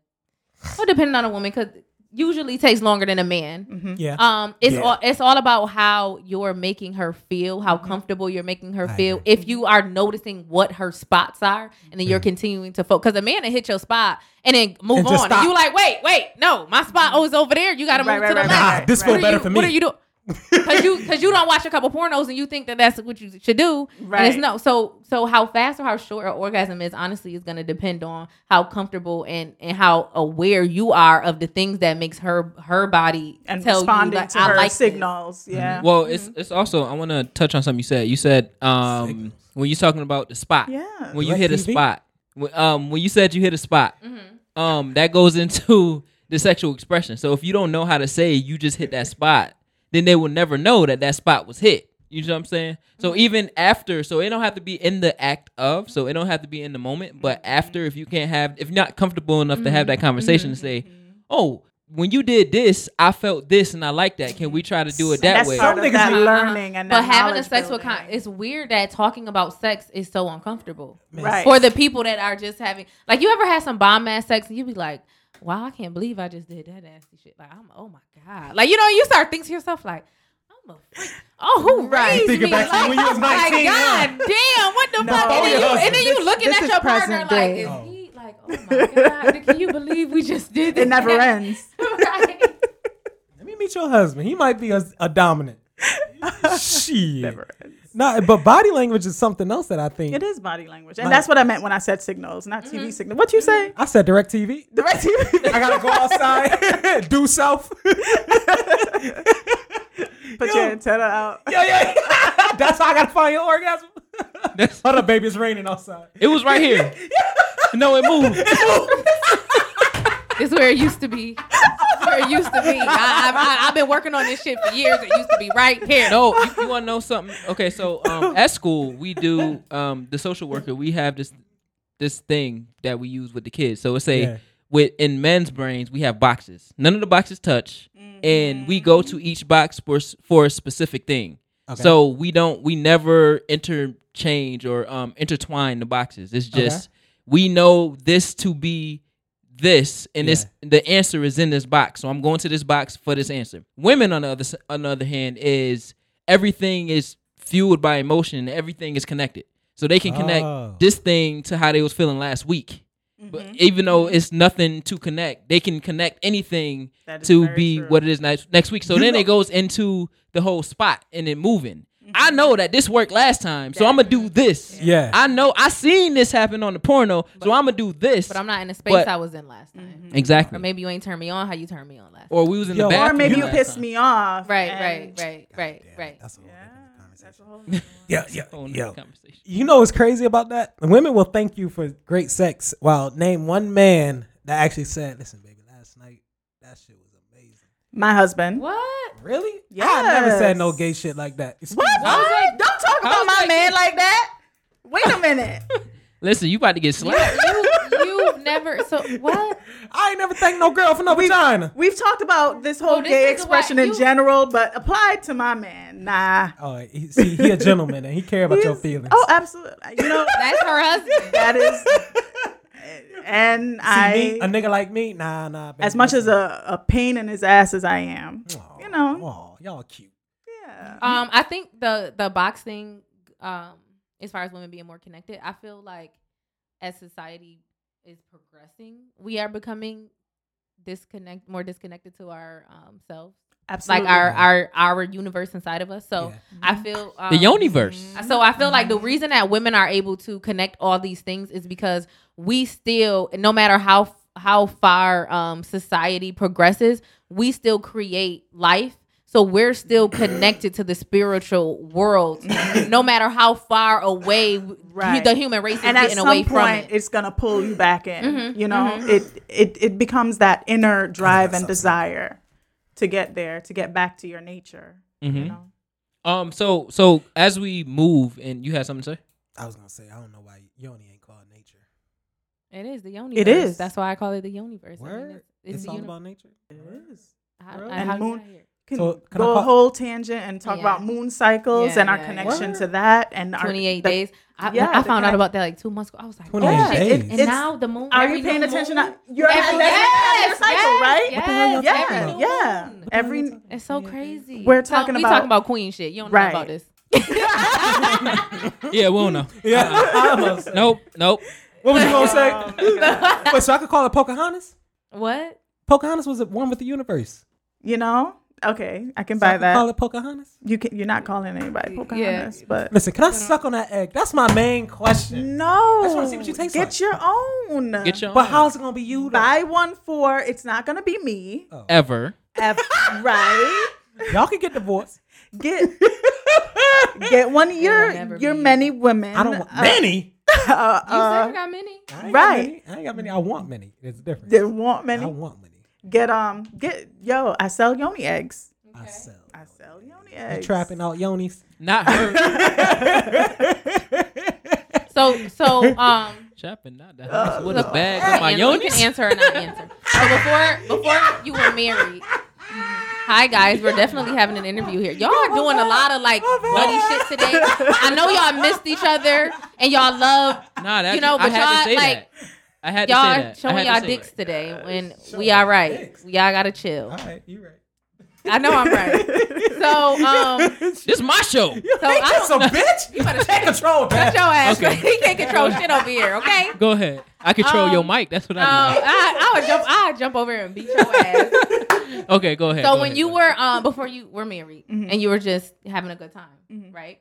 well depending on a woman because usually takes longer than a man. Mm-hmm. yeah. Um, it's Yeah. all it's all about how you're making her feel, how comfortable you're making her Mm-hmm. I feel. agree. If you are noticing what her spots are, and then you're continuing to focus, because a man will hit your spot and then move And on, just and you like, wait, wait, no, my spot oh is over there. You got to Right, move right, to the right, left. Nah, this right. feel better you- for me. What are you doing? Because you because you don't watch a couple pornos and you think that that's what you should do. And it's Right. no. So so how fast or how short an orgasm is honestly is going to depend on how comfortable and and how aware you are of the things that makes her her body And tell responding you like, to I her like this. signals. Yeah. Well, it's it's also I want to touch on something you said. You said um Signals. when you're talking about the spot. Yeah. When you hit a spot. When- Um when you said you hit a spot. Mm-hmm. Um that goes into the sexual expression. So if you don't know how to say you just hit that spot, then they will never know that that spot was hit. You know what I'm saying? So Mm-hmm. even after, so it don't have to be in the act of, so it don't have to be in the moment, but Mm-hmm. after, if you can't have, if you're not comfortable enough to have that conversation to say, oh, when you did this, I felt this and I like that. Can we try to do it that that's way? part Some of niggas be- learning and But having a knowledge sex with con- it's weird that talking about sex is so uncomfortable right for the people that are just having like you ever had some bomb ass sex and you be like, wow, I can't believe I just did that nasty shit. Like I'm oh my god, like you know you start thinking to yourself like. I'm a freak. Oh, who Right. raised Thinking me? back to like, when you was 19, Like, yeah. God damn, what the No. fuck? And then, you, and then you looking this at is your partner present like, day. is Oh. he like, oh my god, can you believe we just did this? it never ends right. Let me meet your husband. He might be a, a dominant. Shit. never ends No, but body language is something else that I think. it is body language and Like- that's what i meant when i said signals not tv mm-hmm. signal what you say I said direct TV. direct tv I gotta go outside, do south. put Yo. your antenna out yeah, yeah, yeah. That's how I gotta find your orgasm. That's- Hold up, baby. It's raining outside. it was right here. no, it moved. it moved. It's where it used to be. It's where it used to be. I, I, I, I've been working on this shit for years. It used to be right here. No, you, you want to know something? Okay, so um, at school we do um, the social worker. We have this this thing that we use with the kids. So it's a Yeah. with in men's brains we have boxes. None of the boxes touch, and we go to each box for for a specific thing. Okay. So we don't we never interchange or um, intertwine the boxes. It's just we know this to be this and this the answer is in this box. So I'm going to this box for this answer. Women on the other on the other hand is everything is fueled by emotion and everything is connected. So they can connect Oh. this thing to how they was feeling last week. But Mm-hmm. even though it's nothing to connect, they can connect anything to be true. what it is next next week. So You then know- it goes into the whole spot and it moving. I Mm-hmm. know that this worked last time, so I'm gonna do this. Yeah. I know I seen this happen on the porno, so I'm gonna do this. But I'm not in the space But- I was in last time. exactly. Or maybe you ain't turned me on how you turned me on last. Or we was in Yo. the Or or bathroom. maybe you last pissed time. me off Right, and- right, right, right, right. That's a whole yeah different conversation. that's a whole Yeah, yeah, Whole yo. nother conversation. You know what's crazy about that? Women will thank you for great sex. Well, name one man that actually said, "Listen, baby, last night that shit was amazing." My husband What? Really? Yeah. I never said no gay shit like that. Excuse what, me. What? don't talk How about is my that man like that wait a minute Listen, you about to get slapped. You you've never so what? I ain't never thanked no girl for no vagina. we've talked about this whole Oh, this gay is expression what in you- general but applied to my man nah Oh, he, see, he a gentleman and he care about your He's- feelings. oh absolutely you know That's her husband. that is and See, I me, a nigga like me, nah, nah. Baby, as much as a, a pain in his ass as I am, Aw, you know. aw, y'all cute. Yeah. Um, I think the the box thing, um, as far as women being more connected, I feel like as society is progressing, we are becoming disconnect more disconnected to our um selves. Absolutely. like our our our universe inside of us. So Yeah. I feel um, The universe. So I feel like the reason that women are able to connect all these things is because we still, no matter how how far um, society progresses, we still create life. So we're still connected to the spiritual world, no matter how far away Right. the human race is and getting away point, from it. it's gonna pull you back in. Mhm, You know, mhm. it it it becomes that inner drive and something. desire to get there, to get back to your nature. You Mhm. know, Um. So so as we move, and you had something to say? I was gonna say I don't know why Yoni ain't called nature. It is the universe. It is. That's why I call it the universe. I mean, it's, It's, it's the all uni- about nature. it is. How- Word. how And moon- I hear? Can So, can I go a whole tangent and talk Yeah. about moon cycles Yeah, and our yeah, connection yeah. to that and our 28 the- days. I, yeah, I found out connect- about that like two months ago. I was like, 28 oh, days. it- And now the moon. Are you paying attention? moon- To, you're Every- that's yes, cycle, yes, right? yes, y'all Yeah, yeah. Every It's so crazy. We're talking we about- talking about queen shit. You don't know Right. about this. Yeah, we don't know. Yeah. I Nope. Nope. What was you gonna say? Oh, Wait, so I could call it Pocahontas? what? Pocahontas was the one with the universe. you know, okay, I can So I buy that. Call it Pocahontas. you can. You're not calling anybody Pocahontas, but Listen, can I suck on that egg? That's my main question. no. I just wanna see what you taste Get like. your own. Get your But own. how's it gonna be you? Though? buy one for. It's not gonna be me. ever. Ev- right. Y'all can get divorced. Get get one of your your be. many women. I don't want uh, many. Uh, You uh, said you got many. I ain't got right. many. I ain't got many. I want many. It's different. difference. they want many. I want many. Get um get yo. I sell yoni eggs. I sell. I sell yoni You eggs. trapping out yonis. Not her. So so um. Trapping out the house with a Uh, bag You of my can, you can yonis. answer or not answer. So before before you were married, hi guys, we're definitely having an interview here. Y'all are doing a lot of like bloody shit today. I know y'all missed each other and y'all love Nah, that's, You know, I but had to y'all, say like, that. I had y'all say that. Showing y'all say dicks that. today when we all y'all right. dicks. Y'all gotta chill. All right, you right. I know I'm right. So um This my show. so Ain't I that some don't bitch? You better take control, shut your ass. Okay. he can't control shit over here, okay? Go ahead. I control Um, your mic. That's what Um, I do. I, I would jump. I would jump over and beat your ass. okay, go ahead. so go when ahead, you were ahead. um before you were married Mhm. and you were just having a good time, Mhm. right?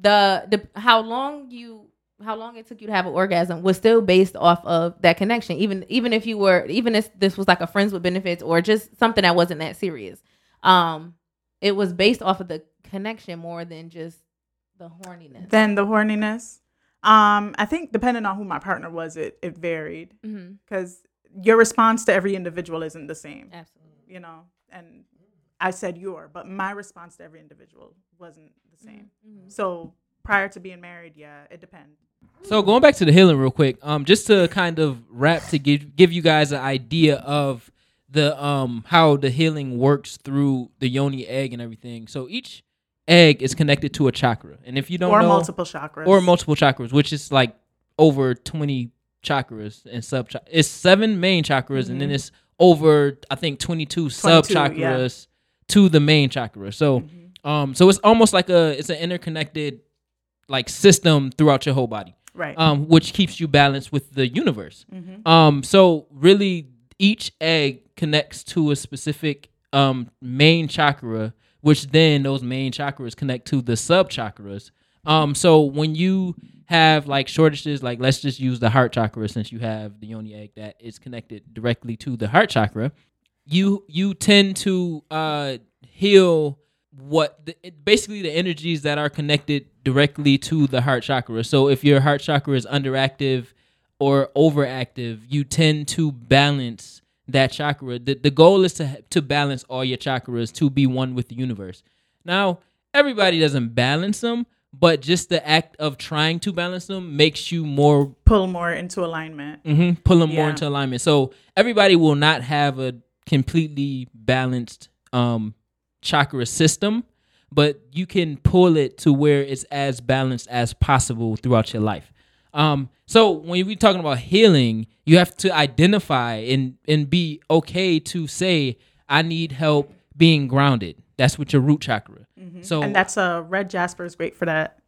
The the how long you how long it took you to have an orgasm was still based off of that connection. Even even if you were even if this was like a friends with benefits or just something that wasn't that serious, um, it was based off of the connection more than just the horniness. Then the horniness. Um, I think depending on who my partner was, it it varied mm-hmm. because your response to every individual isn't the same. Absolutely. You know, and I said your, but my response to every individual wasn't the same. Mhm. So prior to being married, yeah, it depends. So going back to the healing real quick, um, just to kind of wrap to give give you guys an idea of the um how the healing works through the yoni egg and everything. So each egg is connected to a chakra, and if you don't or know, multiple chakras. or multiple chakras, which is like over twenty chakras and sub. It's seven main chakras, and then Mhm. it's over I think twenty two sub 22, yeah. chakras to the main chakra. So Mhm. um, so it's almost like a it's an interconnected like system throughout your whole body right. um, which keeps you balanced with the universe. Mhm. Um, so really, each egg connects to a specific um, main chakra, which then those main chakras connect to the sub chakras. Um, so when you have like shortages, like let's just use the heart chakra since you have the yoni egg that is connected directly to the heart chakra, you you tend to uh, heal what the, it- basically the energies that are connected directly to the heart chakra. So if your heart chakra is underactive or overactive, you tend to balance that chakra. The, the goal is to to balance all your chakras to be one with the universe. Now, everybody doesn't balance them, but just the act of trying to balance them makes you more Pull more into alignment. hmm pull them more into alignment. So everybody will not have a completely balanced um, chakra system, but you can pull it to where it's as balanced as possible throughout your life. Um, so when we're talking about healing, you have to identify and and be okay to say, I need help being grounded. That's with your root chakra. So and that's a red jasper is great for that.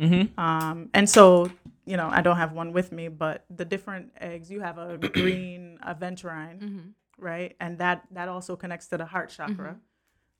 mhm. Um, and so you know, I don't have one with me, but the different eggs, you have a green aventurine, Mm-hmm. right? And that that also connects to the heart chakra.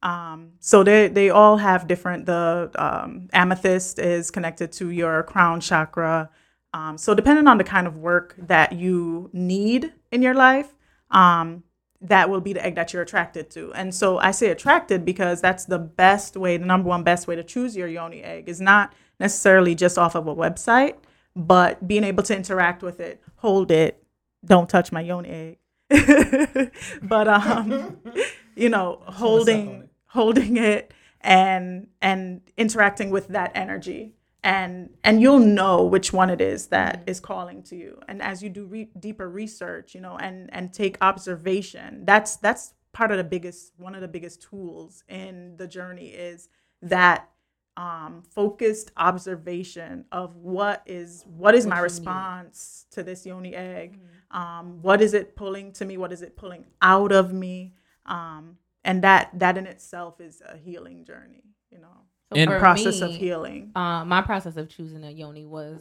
Um, so they they all have different. The um, amethyst is connected to your crown chakra. Um, so depending on the kind of work that you need in your life, um, that will be the egg that you're attracted to. And so I say attracted because that's the best way, the number one best way to choose your yoni egg is not necessarily just off of a website, but being able to interact with it, hold it, don't touch my yoni egg. but um, you know, holding holding it and and interacting with that energy. And and you'll know which one it is that is calling to you. And as you do re- deeper research you know and and take observation that's that's part of the biggest one of the biggest tools in the journey is that um, focused observation of what is what is What my you need. response to this yoni egg? Um, what is it pulling to me? What is it pulling out of me? Um, and that that in itself is a healing journey you know So And- for process of healing Uh, my process of choosing a yoni was,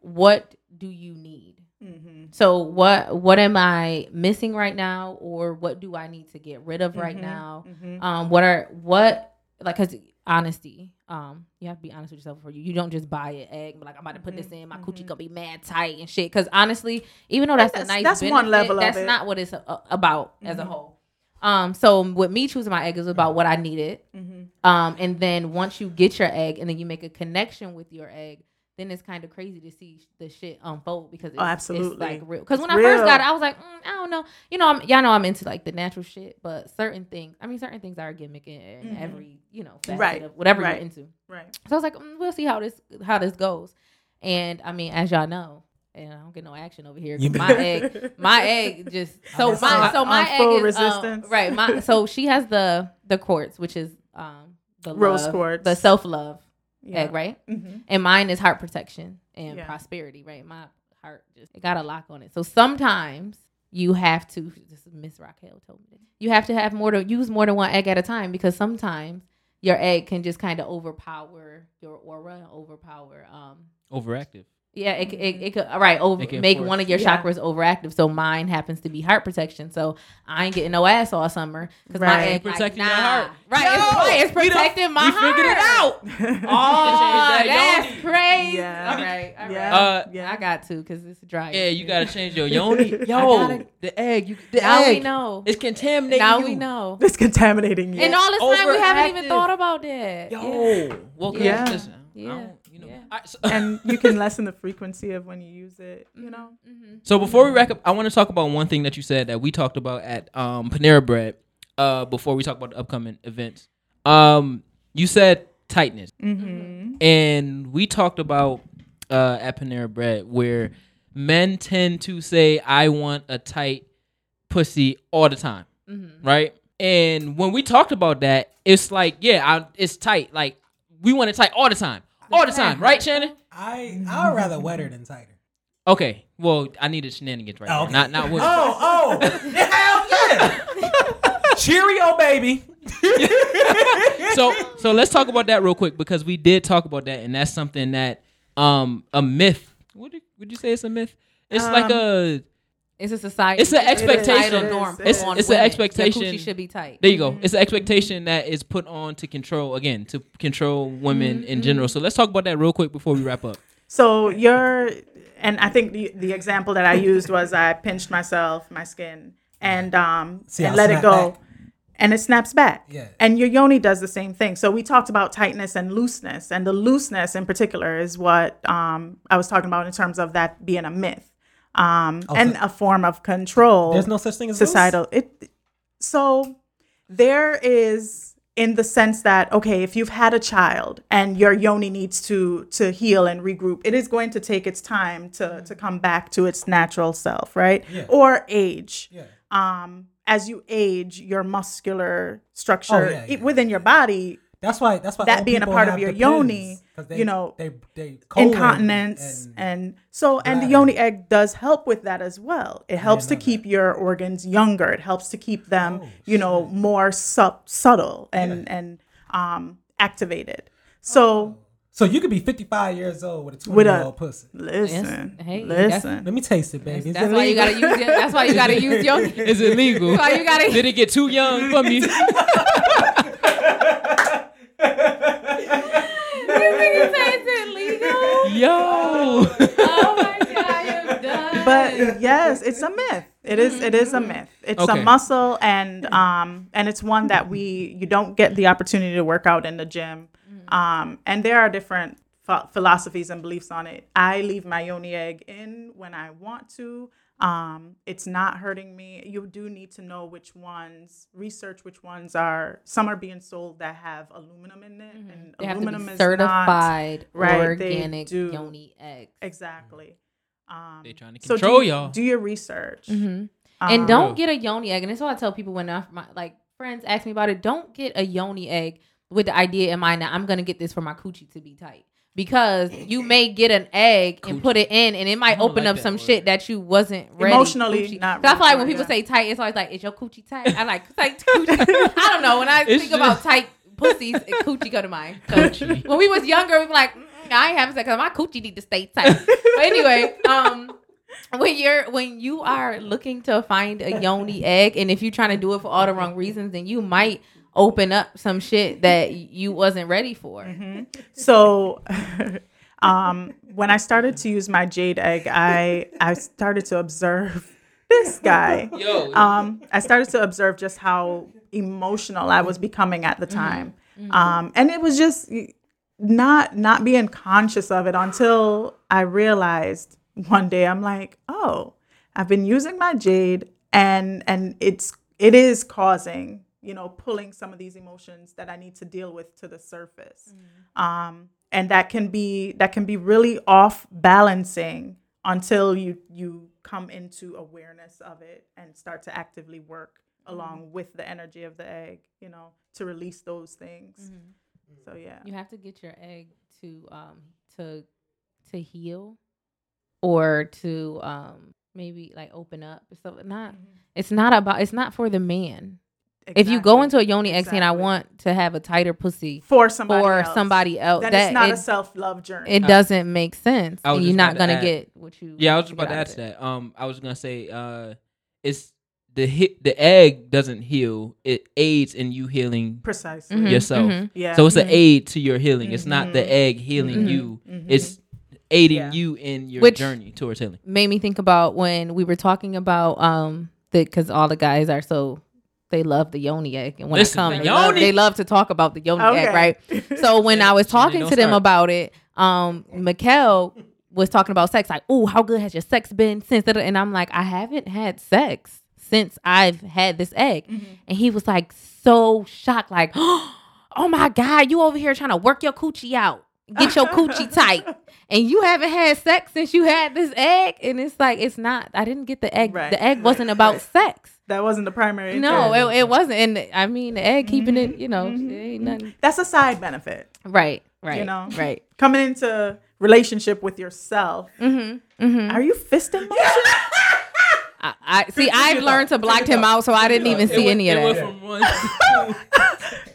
what do you need? mm-hmm. So what what am I missing right now, or what do I need to get rid of right Mhm, now? mhm. Um, what are what like? Cause honesty, um, you have to be honest with yourself before you. You don't just buy an egg and be like, I'm about to put this in. My coochie gonna be mad tight and shit. Cause honestly, even though that's, That's- a nice that's one level of that's it. not what it's uh, about as a Mhm. whole. Um, so with me choosing my egg is about what I needed. Mm-hmm. Um, and then once you get your egg and then you make a connection with your egg, then it's kind of crazy to see the shit unfold because it's, Oh, it's like real. Because when It's I first got it, I was like, mm, I don't know. You know, I'm, y'all know I'm into like the natural shit, but certain things, I mean, certain things are a gimmick in, in Mhm. every, you know, Right, of whatever right. you're into. right So I was like, mm, we'll see how this how this goes. And I mean, as y'all know, and I don't get no action over here. My egg, my egg just so my on- so my egg full is um, resistance. right. My so she has the the quartz, which is um the Rose love, quartz. the self love yeah. egg, right? mm-hmm. And mine is heart protection and Yeah. prosperity, right? My heart just it got a lock on it. So sometimes you have to. This is Miss Raquel told me. You have to have more to use more than one egg at a time because sometimes your egg can just kind of overpower your aura, overpower. Um, Overactive. Yeah, it, it, it could right over It make force- one of your Yeah. chakras overactive. So mine happens to be heart protection. So I ain't getting no ass all summer because my Right. egg like, Protecting your nah. heart. Right, Yo, it's, right, it's protecting my we heart. figured it out. oh, that's crazy. Yeah. All right, all right. Yeah. Uh, yeah. I got to because it's dry. Yeah, you gotta change your yoni. Yo, gotta- the egg. You, the now egg. we know. It's contaminating Now you. we know. it's contaminating you. And all this time we haven't even thought about that. Yo, Yeah. well, 'cause Yeah. listen, I Yeah. Don't- you know, Yeah. I- so, and you can lessen the frequency of when you use it. You know. Mm-hmm. so before we wrap up, I want to talk about one thing that you said that we talked about at um, Panera Bread. Uh, before we talk about the upcoming events, um, you said tightness, Mm-hmm. and we talked about uh, at Panera Bread where men tend to say, "I want a tight pussy all the time." Mm-hmm. right? And when we talked about that, it's like, yeah, I, it's tight. Like we want it tight all the time, all the time, right, Shannon? I I'd rather wetter than tighter. Okay. Well, I needed shenanigans right Oh, now, okay. not not women. Oh, oh, hell yeah! Cheerio, baby. So so let's talk about that real quick because we did talk about that, and that's something that um a myth. Would you, would you say it's a myth? It's like Um, a It's a society. It's an expectation. societal It norm is. It's- on it's an expectation. Their coochie should be tight. there you go. It's an expectation that is put on to control again to control women in general. So let's talk about that real quick before we wrap up. So you're, and I think the the example that I used was I pinched myself, my skin, and um See, and I'll let it go, back. and it snaps back. Yeah. And your yoni does the same thing. So we talked about tightness and looseness, and the looseness in particular is what um I was talking about in terms of that being a myth, um Oh, and so- a form of control. There's no such thing as loose? societal it so there is in the sense that okay if you've had a child and your yoni needs to to heal and regroup it is going to take its time to to come back to its natural self right Yeah. or age Yeah. um as you age your muscular structure Oh, yeah, yeah, within your body That's why. That's why That being a part of your yoni, they, you know, they they incontinence and- and, so and the yoni egg does help with that as well it helps to know keep your organs younger it helps to keep them Oh, you know more sub- subtle and and um activated so so you could be 55 years old with a 20 With a- year old pussy. listen Hey, listen Let me taste it, baby. Is That's it why you gotta use. Your, that's why you gotta use your. Is it legal? That's why you gotta. Did it get too young for me? Yo. oh my god, you're done. but yes, it's a myth. It is. It is a myth. It's Okay. a muscle, and um, and it's one that we you don't get the opportunity to work out in the gym. Um, and there are different ph- philosophies and beliefs on it. I leave my yoni egg in when I want to. Um, it's not hurting me. You do need to know which ones, research which ones are. Some are being sold that have aluminum in it, and Mm-hmm. they have to aluminum be is certified right, they organic do. yoni eggs. not exactly. Um, They trying to so control do, y'all. Do your research. hmm Um, and don't get a yoni egg. And that's is what I tell people when I, my like friends ask me about it. Don't get a yoni egg with the idea in mind that I'm gonna get this for my coochie to be tight. Because you may get an egg and put it in, and it might open like up some word. shit that you wasn't ready. Emotionally coochie. not 'Cause I feel like when people it, say tight, it's always like, "Is your coochie tight?" I like tight coochie. I don't know. When I It's think about tight pussies, coochie go to mind. So when we was younger, we were like, mm, "I ain't having sex because my coochie need to stay tight." But anyway, um, when you're when you are looking to find a yoni egg and if you're trying to do it for all the wrong reasons then you might open up some shit that you wasn't ready for. So, um, when I started to use my jade egg, I I started to observe this guy. Yo. Um, I started to observe just how emotional I was becoming at the time, um, and it was just not not being conscious of it until I realized one day I'm like, oh, I've been using my jade, and and it's it is causing you know pulling some of these emotions that I need to deal with to the surface, um, and that can be that can be really off balancing until you you come into awareness of it and start to actively work along with the energy of the egg, you know, to release those things. So yeah. you have to get your egg to um to to heal or to um maybe like open up. So not it's not about it's not for the man if you go into a yoni egg and i want to have a tighter pussy for somebody for else, somebody else then that it's not it, a self love journey. it doesn't make sense I was and you're not about to gonna add- get what you Yeah, I was just about to out of ask that. Um, I was gonna say, uh, it's the hit. The egg doesn't heal; it aids in you healing Precisely. Mhm, yourself. mhm. Yeah. So it's an aid to your healing. It's not the Mhm. egg healing Mhm. you. Mhm. It's aiding Yeah. you in your Which- journey towards healing. made me think about when we were talking about um the because all the guys are so they love the yoni egg. And when Listen, I come the they love, they love to talk about the yoni Okay. egg right? So when I was talking to them start. about it um Mikkel was talking about sex like oh how good has your sex been since that and I'm like I haven't had sex since I've had this egg. And he was like so shocked like oh my god you over here trying to work your coochie out get your coochie tight. And you haven't had sex since you had this egg. And it's like it's not i didn't get the egg. Right, the egg right, wasn't about right. sex. That wasn't the primary. no it, it wasn't. And i mean the egg keeping it you know it ain't that's a side benefit. right right You know? right. Coming into relationship with yourself. mm-hmm, mm-hmm. Are you fisting motion? I, I see i've learned to block him out so i didn't even see any of It that. from one. To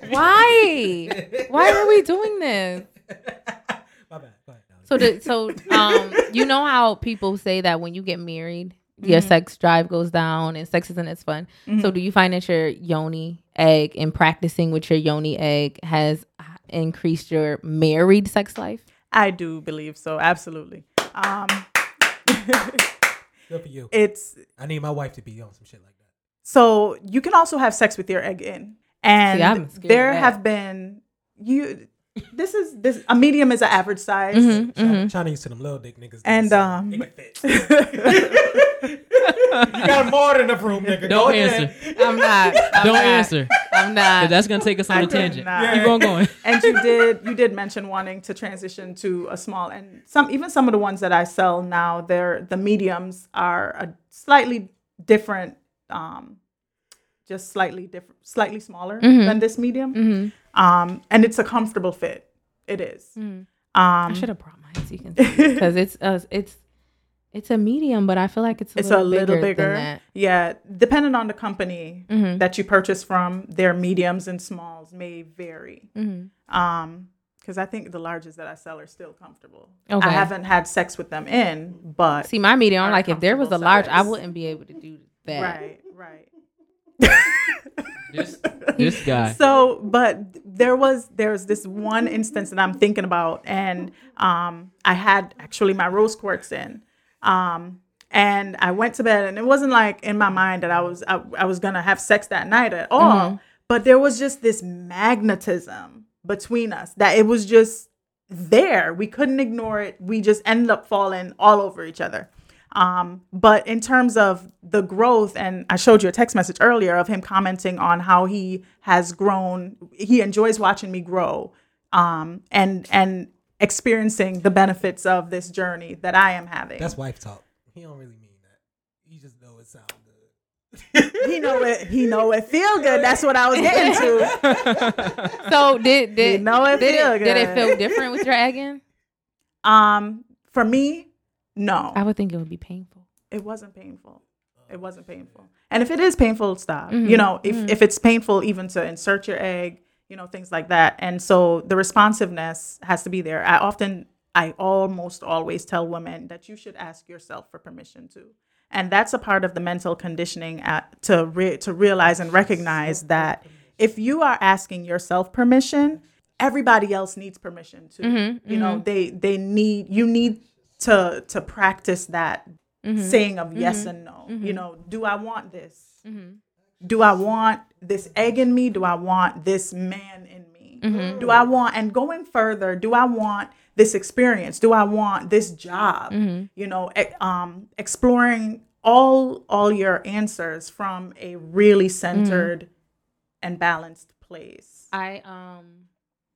why? Why are we doing this My bad. Go ahead. So the so um you know how people say that when you get married, your sex drive goes down and sex isn't as fun. So do you find that your yoni egg and practicing with your yoni egg has increased your married sex life? I do believe so. Absolutely. Um, Good for you. it's I need my wife to be on some shit like that. so you can also have sex with your egg in, and See, I'm there have been you. This is this a medium is an average size. Mhm, Trying, mhm. trying to to them little dick niggas. And, so um, they you got more in the room, nigga. Go Don't ahead. answer. I'm not. I'm Don't not. answer. I'm not. That's gonna take us on I a tangent. cannot. Keep on going. and you did you did mention wanting to transition to a small and some even some of the ones that I sell now they're the mediums are a slightly different um just slightly different slightly smaller Mhm. than this medium Mhm. Um and it's a comfortable fit it is. I um should have brought mine so you can see because it's uh, it's it's a medium, but I feel like it's a it's little a little bigger. bigger, Than that. yeah depending on the company Mhm. that you purchase from their mediums and smalls may vary Mhm. um because i think the largest that i sell are still comfortable Okay. i haven't had sex with them in but See, my medium, I'm like, if there was a large, I wouldn't be able to do that. right right This this guy. So, but there was there's this one instance that I'm thinking about, and um, I had actually my rose quartz in, um, and I went to bed, and it wasn't like in my mind that I was I, I was gonna have sex that night at all, but there was just this magnetism between us that it was just there. We couldn't ignore it. We just ended up falling all over each other. Um, but in terms of the growth, and I showed you a text message earlier of him commenting on how he has grown. He enjoys watching me grow, um, and and experiencing the benefits of this journey that I am having. That's wife talk. He don't really mean that. He just know it sound good. he know it. He know it feel good. That's what I was getting to. So did did You know it did feel it, did it feel different with dragging? Um, for me, no. I would think it would be painful. it wasn't painful. It wasn't painful. And if it is painful, stop. Mhm, You know, if, if it's painful even to insert your egg, you know, things like that. And so the responsiveness has to be there. I often, I almost always tell women that you should ask yourself for permission too. And that's a part of the mental conditioning at, to re, to realize and recognize that if you are asking yourself permission, everybody else needs permission too. Mm-hmm, You know, they they need you need to to practice that Mm-hmm. saying of yes and no. You know, do I want this? Mm-hmm. Do I want this egg in me? Do I want this man in me? Mm-hmm. Do I want and going further, do I want this experience? Do I want this job? Mm-hmm. You know, um exploring all all your answers from a really centered and balanced place. I um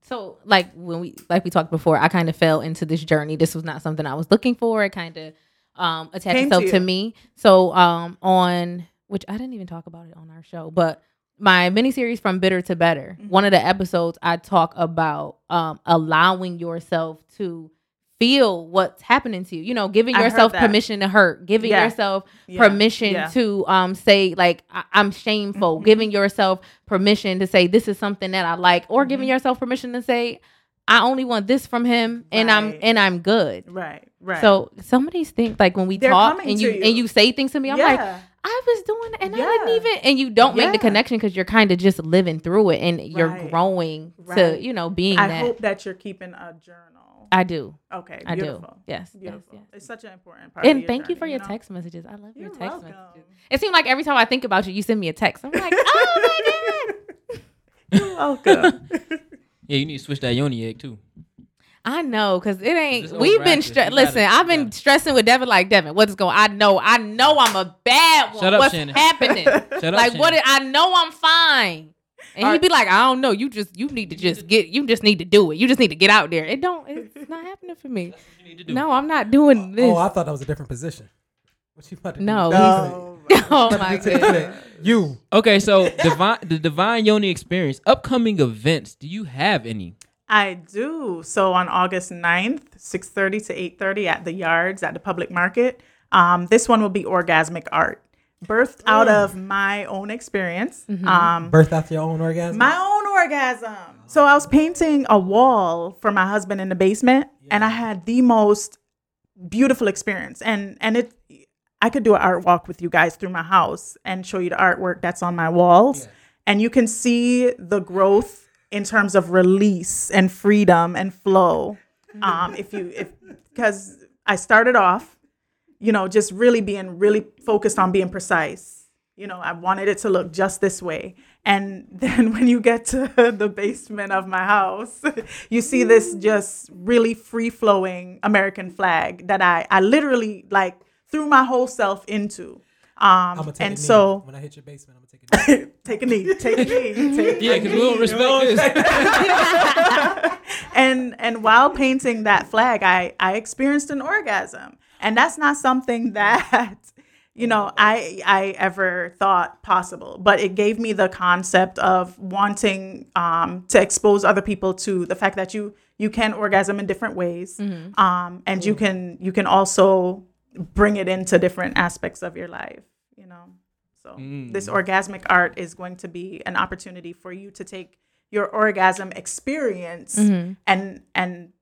so like when we like we talked before, I kind of fell into this journey. This was not something I was looking for. It kind of um attached Came itself to, you. me. So um on which I didn't even talk about it on our show, but my miniseries from bitter to better. Mm-hmm. One of the episodes I talk about um allowing yourself to feel what's happening to you. You know, giving yourself permission to hurt, giving Yeah. yourself Yeah. permission Yeah. to um say like I- I'm shameful, Mhm. giving yourself permission to say this is something that I like, or giving Mhm. yourself permission to say I only want this from him, and I'm and I'm good. Right, right. So some of these things, like when we They're talk and you, you. and you say things to me, I'm like, I was doing and I didn't even, and you don't make the connection because you're kind of just living through it and you're Right. growing to you know being I that. hope that you're keeping a journal. I do, Okay, I beautiful. do. Yes, yes, Beautiful. yes. It's such an important part. of And your thank you for your know? text messages. I love your You're text welcome. messages. It seems like every time I think about you, you send me a text. I'm like, oh my god. You're welcome. Yeah, you need to switch that yoni egg too. I know, cause it ain't. We've been overactive. stre- You gotta- listen. I've been gotta- stressing with Devin like Devin. What's going? On? I know. I know. I'm a bad one. Shut up, What's Shannon. happening? Shut up, like what? Shannon. I know I'm fine. And All he'd be like, I don't know. You just you need to just get. You just need to do it. You just need to get out there. It don't. It's not happening for me. That's what you need to do. No, I'm not doing this. Oh, I thought that was a different position. What you about to do? No, No. oh my to do to the goodness. clinic. You. Okay, so divine the divine yoni experience. Upcoming events. Do you have any? I do. So on August 9th, 6:30 to 8:30 at the Yards at the public market. Um, this one will be orgasmic art, birthed out of my own experience. Um, Birth out your own orgasm. my own orgasm. So I was painting a wall for my husband in the basement, and I had the most beautiful experience. And and it, I could do an art walk with you guys through my house and show you the artwork that's on my walls, and you can see the growth in terms of release and freedom and flow. Um, if you if because I started off, you know, just really being really focused on being precise. You know, I wanted it to look just this way. And then when you get to the basement of my house, you see this just really free flowing American flag that I, I literally like threw my whole self into. Um, and so when I hit your basement, I'm gonna take a knee. take a knee, take a knee, take Yeah, because we don't respect this. and and while painting that flag, I I experienced an orgasm, and that's not something that you know I I ever thought possible. But it gave me the concept of wanting um, to expose other people to the fact that you you can orgasm in different ways, um, and you can you can also bring it into different aspects of your life. You know, so this orgasmic art is going to be an opportunity for you to take your orgasm experience and and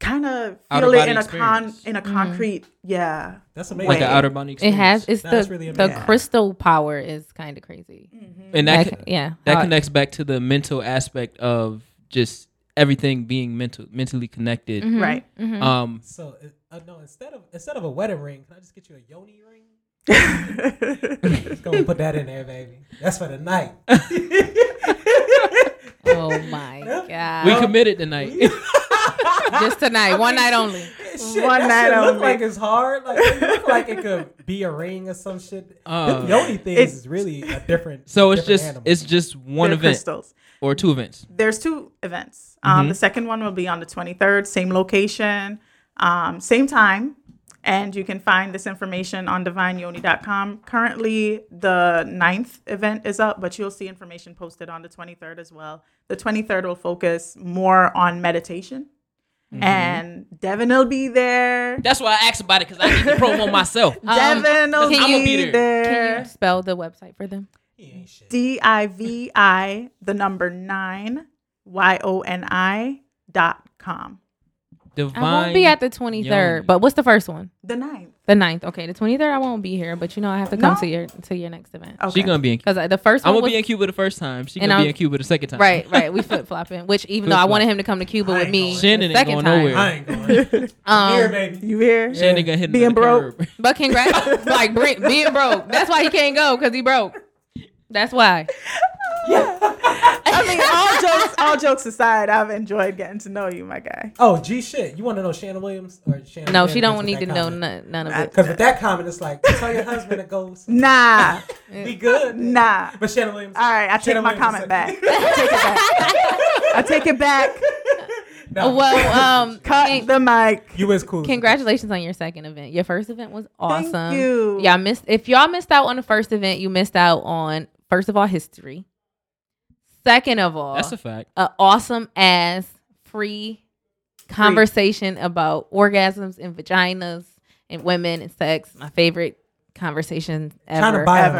kind of Outer feel it body in a con in a concrete. Yeah. That's amazing. like an outer body experience. It has. It's That's the really the amazing. crystal power is kind of crazy. and that Like, co- yeah. that How- connects back to the mental aspect of just everything being mental mentally connected. Mhm, Right. mhm. Um, So uh, no, instead of instead of a wedding ring, can I just get you a yoni ring? Just go and put that in there, baby. That's for the night. oh my god. we committed tonight. Just tonight, one night only. Shit, One that night shit look only. like it's hard. Like it look like it could be a ring or some shit. Uh, the yoni thing it's- is really a different. so it's different just animal. it's just one They're event crystals. or two events. There's two events. Um, Mhm. The second one will be on the 23rd, same location, um, same time. And you can find this information on divineyoni.com. Currently, the ninth event is up, but you'll see information posted on the 23rd as well. The 23rd will focus more on meditation. Mm-hmm. And Devin will be there. That's why I asked about it because I need to promo myself. Devin will can be, you- be there. there. Can you spell the website for them? He ain't shit. D I V I, the number nine, Y O N I dot com. Divine. I won't be at the 23rd, Yoni. but what's the first one? The ninth. The 9th. Okay, the 23rd I won't be here, but you know I have to come No. to your to your next event. Okay. She gonna be in. Cuz the first I'm gonna was be in Cuba the first time. She And gonna be I'm- in Cuba the second time. Right, right. We flip flopping. Which even though I wanted him to come to Cuba with me going. the Shannon ain't second going time. nowhere. I ain't going. Um, Here, baby. You here? Shannon gonna hit Being broke. curb. But congrats, like Brent being broke. That's why he can't go because he broke. That's why. I mean, all jokes, all jokes aside, I've enjoyed getting to know you, my guy. Oh, G shit. You want to know Shannon Williams or Shannon? No, she don't need that to know none, none of it. Because with that comment, it's like tell your husband to go. Nah, Be good. nah. But Shannon Williams. All right, I take Shannon my Williams comment back. I take it back. I take it back. No. Well, um, Cut con- the mic. you is cool. congratulations on your second event. Your first event was awesome. Thank you. Y'all missed if y'all missed out on the first event, you missed out on first of all history. Second of all, That's a fact. a awesome ass free conversation about orgasms and vaginas and women and sex. My favorite conversation ever. Trying to buy ever.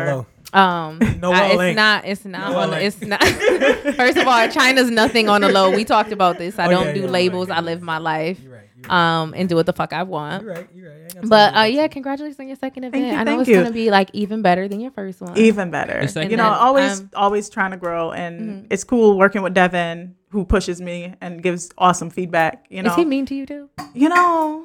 her. Um, No I- it's link. not. It's not No on. The, it's not. First of all, China's nothing on the low. We talked about this. I Oh, don't yeah, do yeah, labels. right. I live my life. You're right. Um, and do what the fuck I want. You're right. You're right. I But tell uh, yeah, congratulations on your second event. you, I know it's you. gonna be like even better than your first one. Even better. The You know, one. always, Um, always trying to grow, and Mhm. it's cool working with Devin, who pushes me and gives awesome feedback. You know, Is he mean to you too? you know.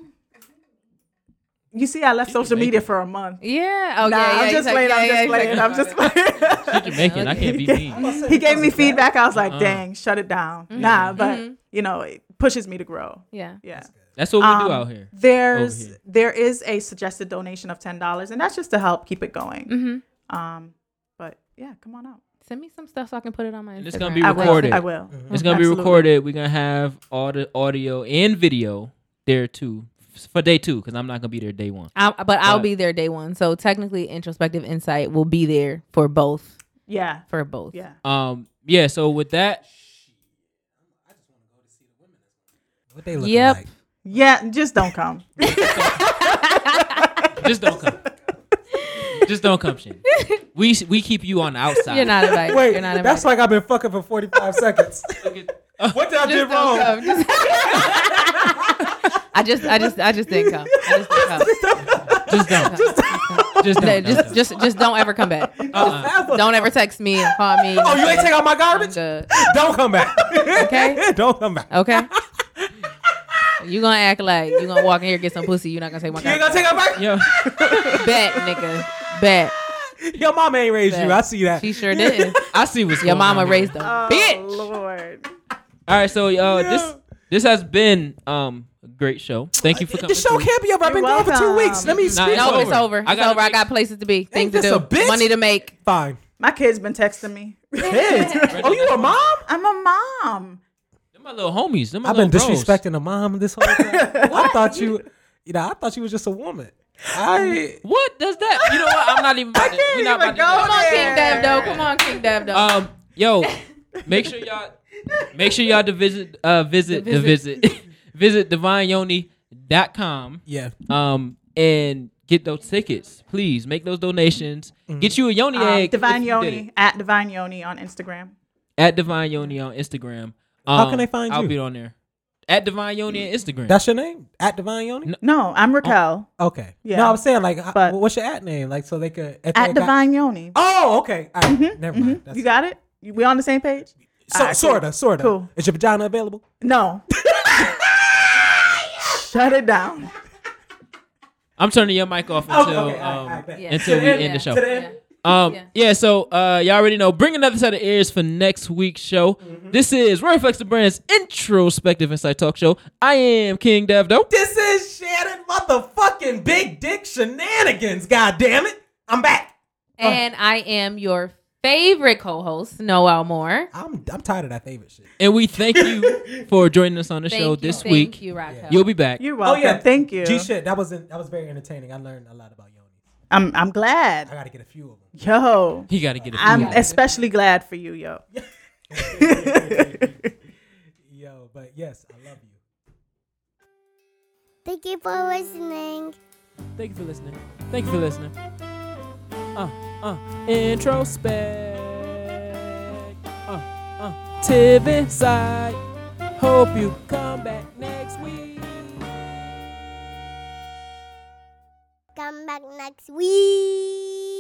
You see, I left She's social media Jamaican. for a month. Yeah. Oh nah, yeah. yeah, I'm he's just like, playing. yeah, I'm yeah, just playing. like, I'm just playing. She Jamaican. I can't be mean. he gave me feedback. I was like, Uh-uh. dang, shut it down. Nah, but Mhm. you know, it pushes me to grow. Yeah. Yeah. That's what we Um, do out here. There's here. there is a suggested donation of ten dollars, and that's just to help keep it going. Mm-hmm. Um, but yeah, come on out. Send me some stuff so I can put it on my. And Instagram. it's gonna be I will. recorded. I will. Mhm. It's gonna Absolutely. be recorded. We're gonna have all the audio and video there too for day two because I'm not gonna be there day one. I'll, but I'll be there day one. So technically, introspective insight will be there for both. Yeah. For both. Yeah. Um, yeah. So with that, What they look Yep. like? Yeah. Just don't come. just don't come. just don't come, Shannon. We we keep you on the outside. You're not invited. Wait, You're not invited. that's like I've been fucking for 45 seconds. Look What did I Just do don't wrong? come. Just- I just, I just, I just didn't come. I just didn't come. just don't. Just No, don't. just, just, just don't ever come back. Uh-uh. Don't ever text me and call me. Oh, you ain't take out my I'm garbage? good. Don't come back. Okay. Don't come back. Okay. You gonna act like you gonna walk in here get some pussy? You're not gonna take my You ain't gonna take out back? Yo, Bet, nigga. Bet. Your mama ain't raised you. I see that. She sure did. I see what's Your going mama on raised here. them. Oh Bitch. Lord. All right, so uh, this this has been um a great show. Thank you for coming. the show through. can't be over. I've been You're gone for two welcome. weeks. Let me Nah, speak. No, over. it's over. It's I gotta over. I make- got places to be, things to this do, a bitch? money to make. Fine. My kid's been texting me. Kids. oh, you a mom? I'm a mom. They're my little homies. They're my I've been little bros. disrespecting a mom this whole time. I thought you, you know, I thought you was just a woman. I What does that? You know what? I'm not even. About to, we're not even about to do. Come on, King Yeah. Dabdo. Come on, King Dabdo. Um, yo, make sure y'all make sure y'all to visit uh visit the visit visit divineyoni.com yeah. um and get those tickets. Please make those donations. Get you a yoni Um, egg. Divine if you did Yoni at Divine Yoni on Instagram. at Divine Yoni on Instagram. How Um, can they find you? I'll you? be on there. at Divine Yoni on Instagram. That's your name at Divine Yoni. No. No, I'm Raquel. Okay. Yeah. No, I was saying like, h- But- what's your at name? Like, so they could if they At got- Divine Yoni. Oh, okay. All right. Never mind. That's, You got it? You- We on the same page? so, All right, cool. sorta, sorta. Cool. Is your vagina available? No. Shut it down. I'm turning your mic off until okay, um, all right, until we To the end end. the show. To the end. Yeah. Um, Yeah. yeah. so uh, y'all already know. Bring another set of ears for next week's show. Mm-hmm. This is Roy Flex the Brand's introspective insight talk show. I am King Devdo. This is Shannon motherfucking Big Dick Shenanigans. God damn it. I'm back. And I am your favorite co-host, Noel Moore. I'm I'm tired of that favorite shit. And we thank you for joining us on the Thank show you, this thank week. you, Raquel. You'll be back. You're welcome. Oh yeah, thank you. G shit. That wasn't that was very entertaining. I learned a lot about Yoni. I'm I'm glad. I gotta get a few of them. Yo. He got to get a few. I'm especially glad for you, yo. Yo, but yes, I love you. Thank you for listening. Thank you for listening. Thank you for listening. Uh, uh, introspect. Uh, uh, Tiv inside. Hope you come back next week. Come back next week.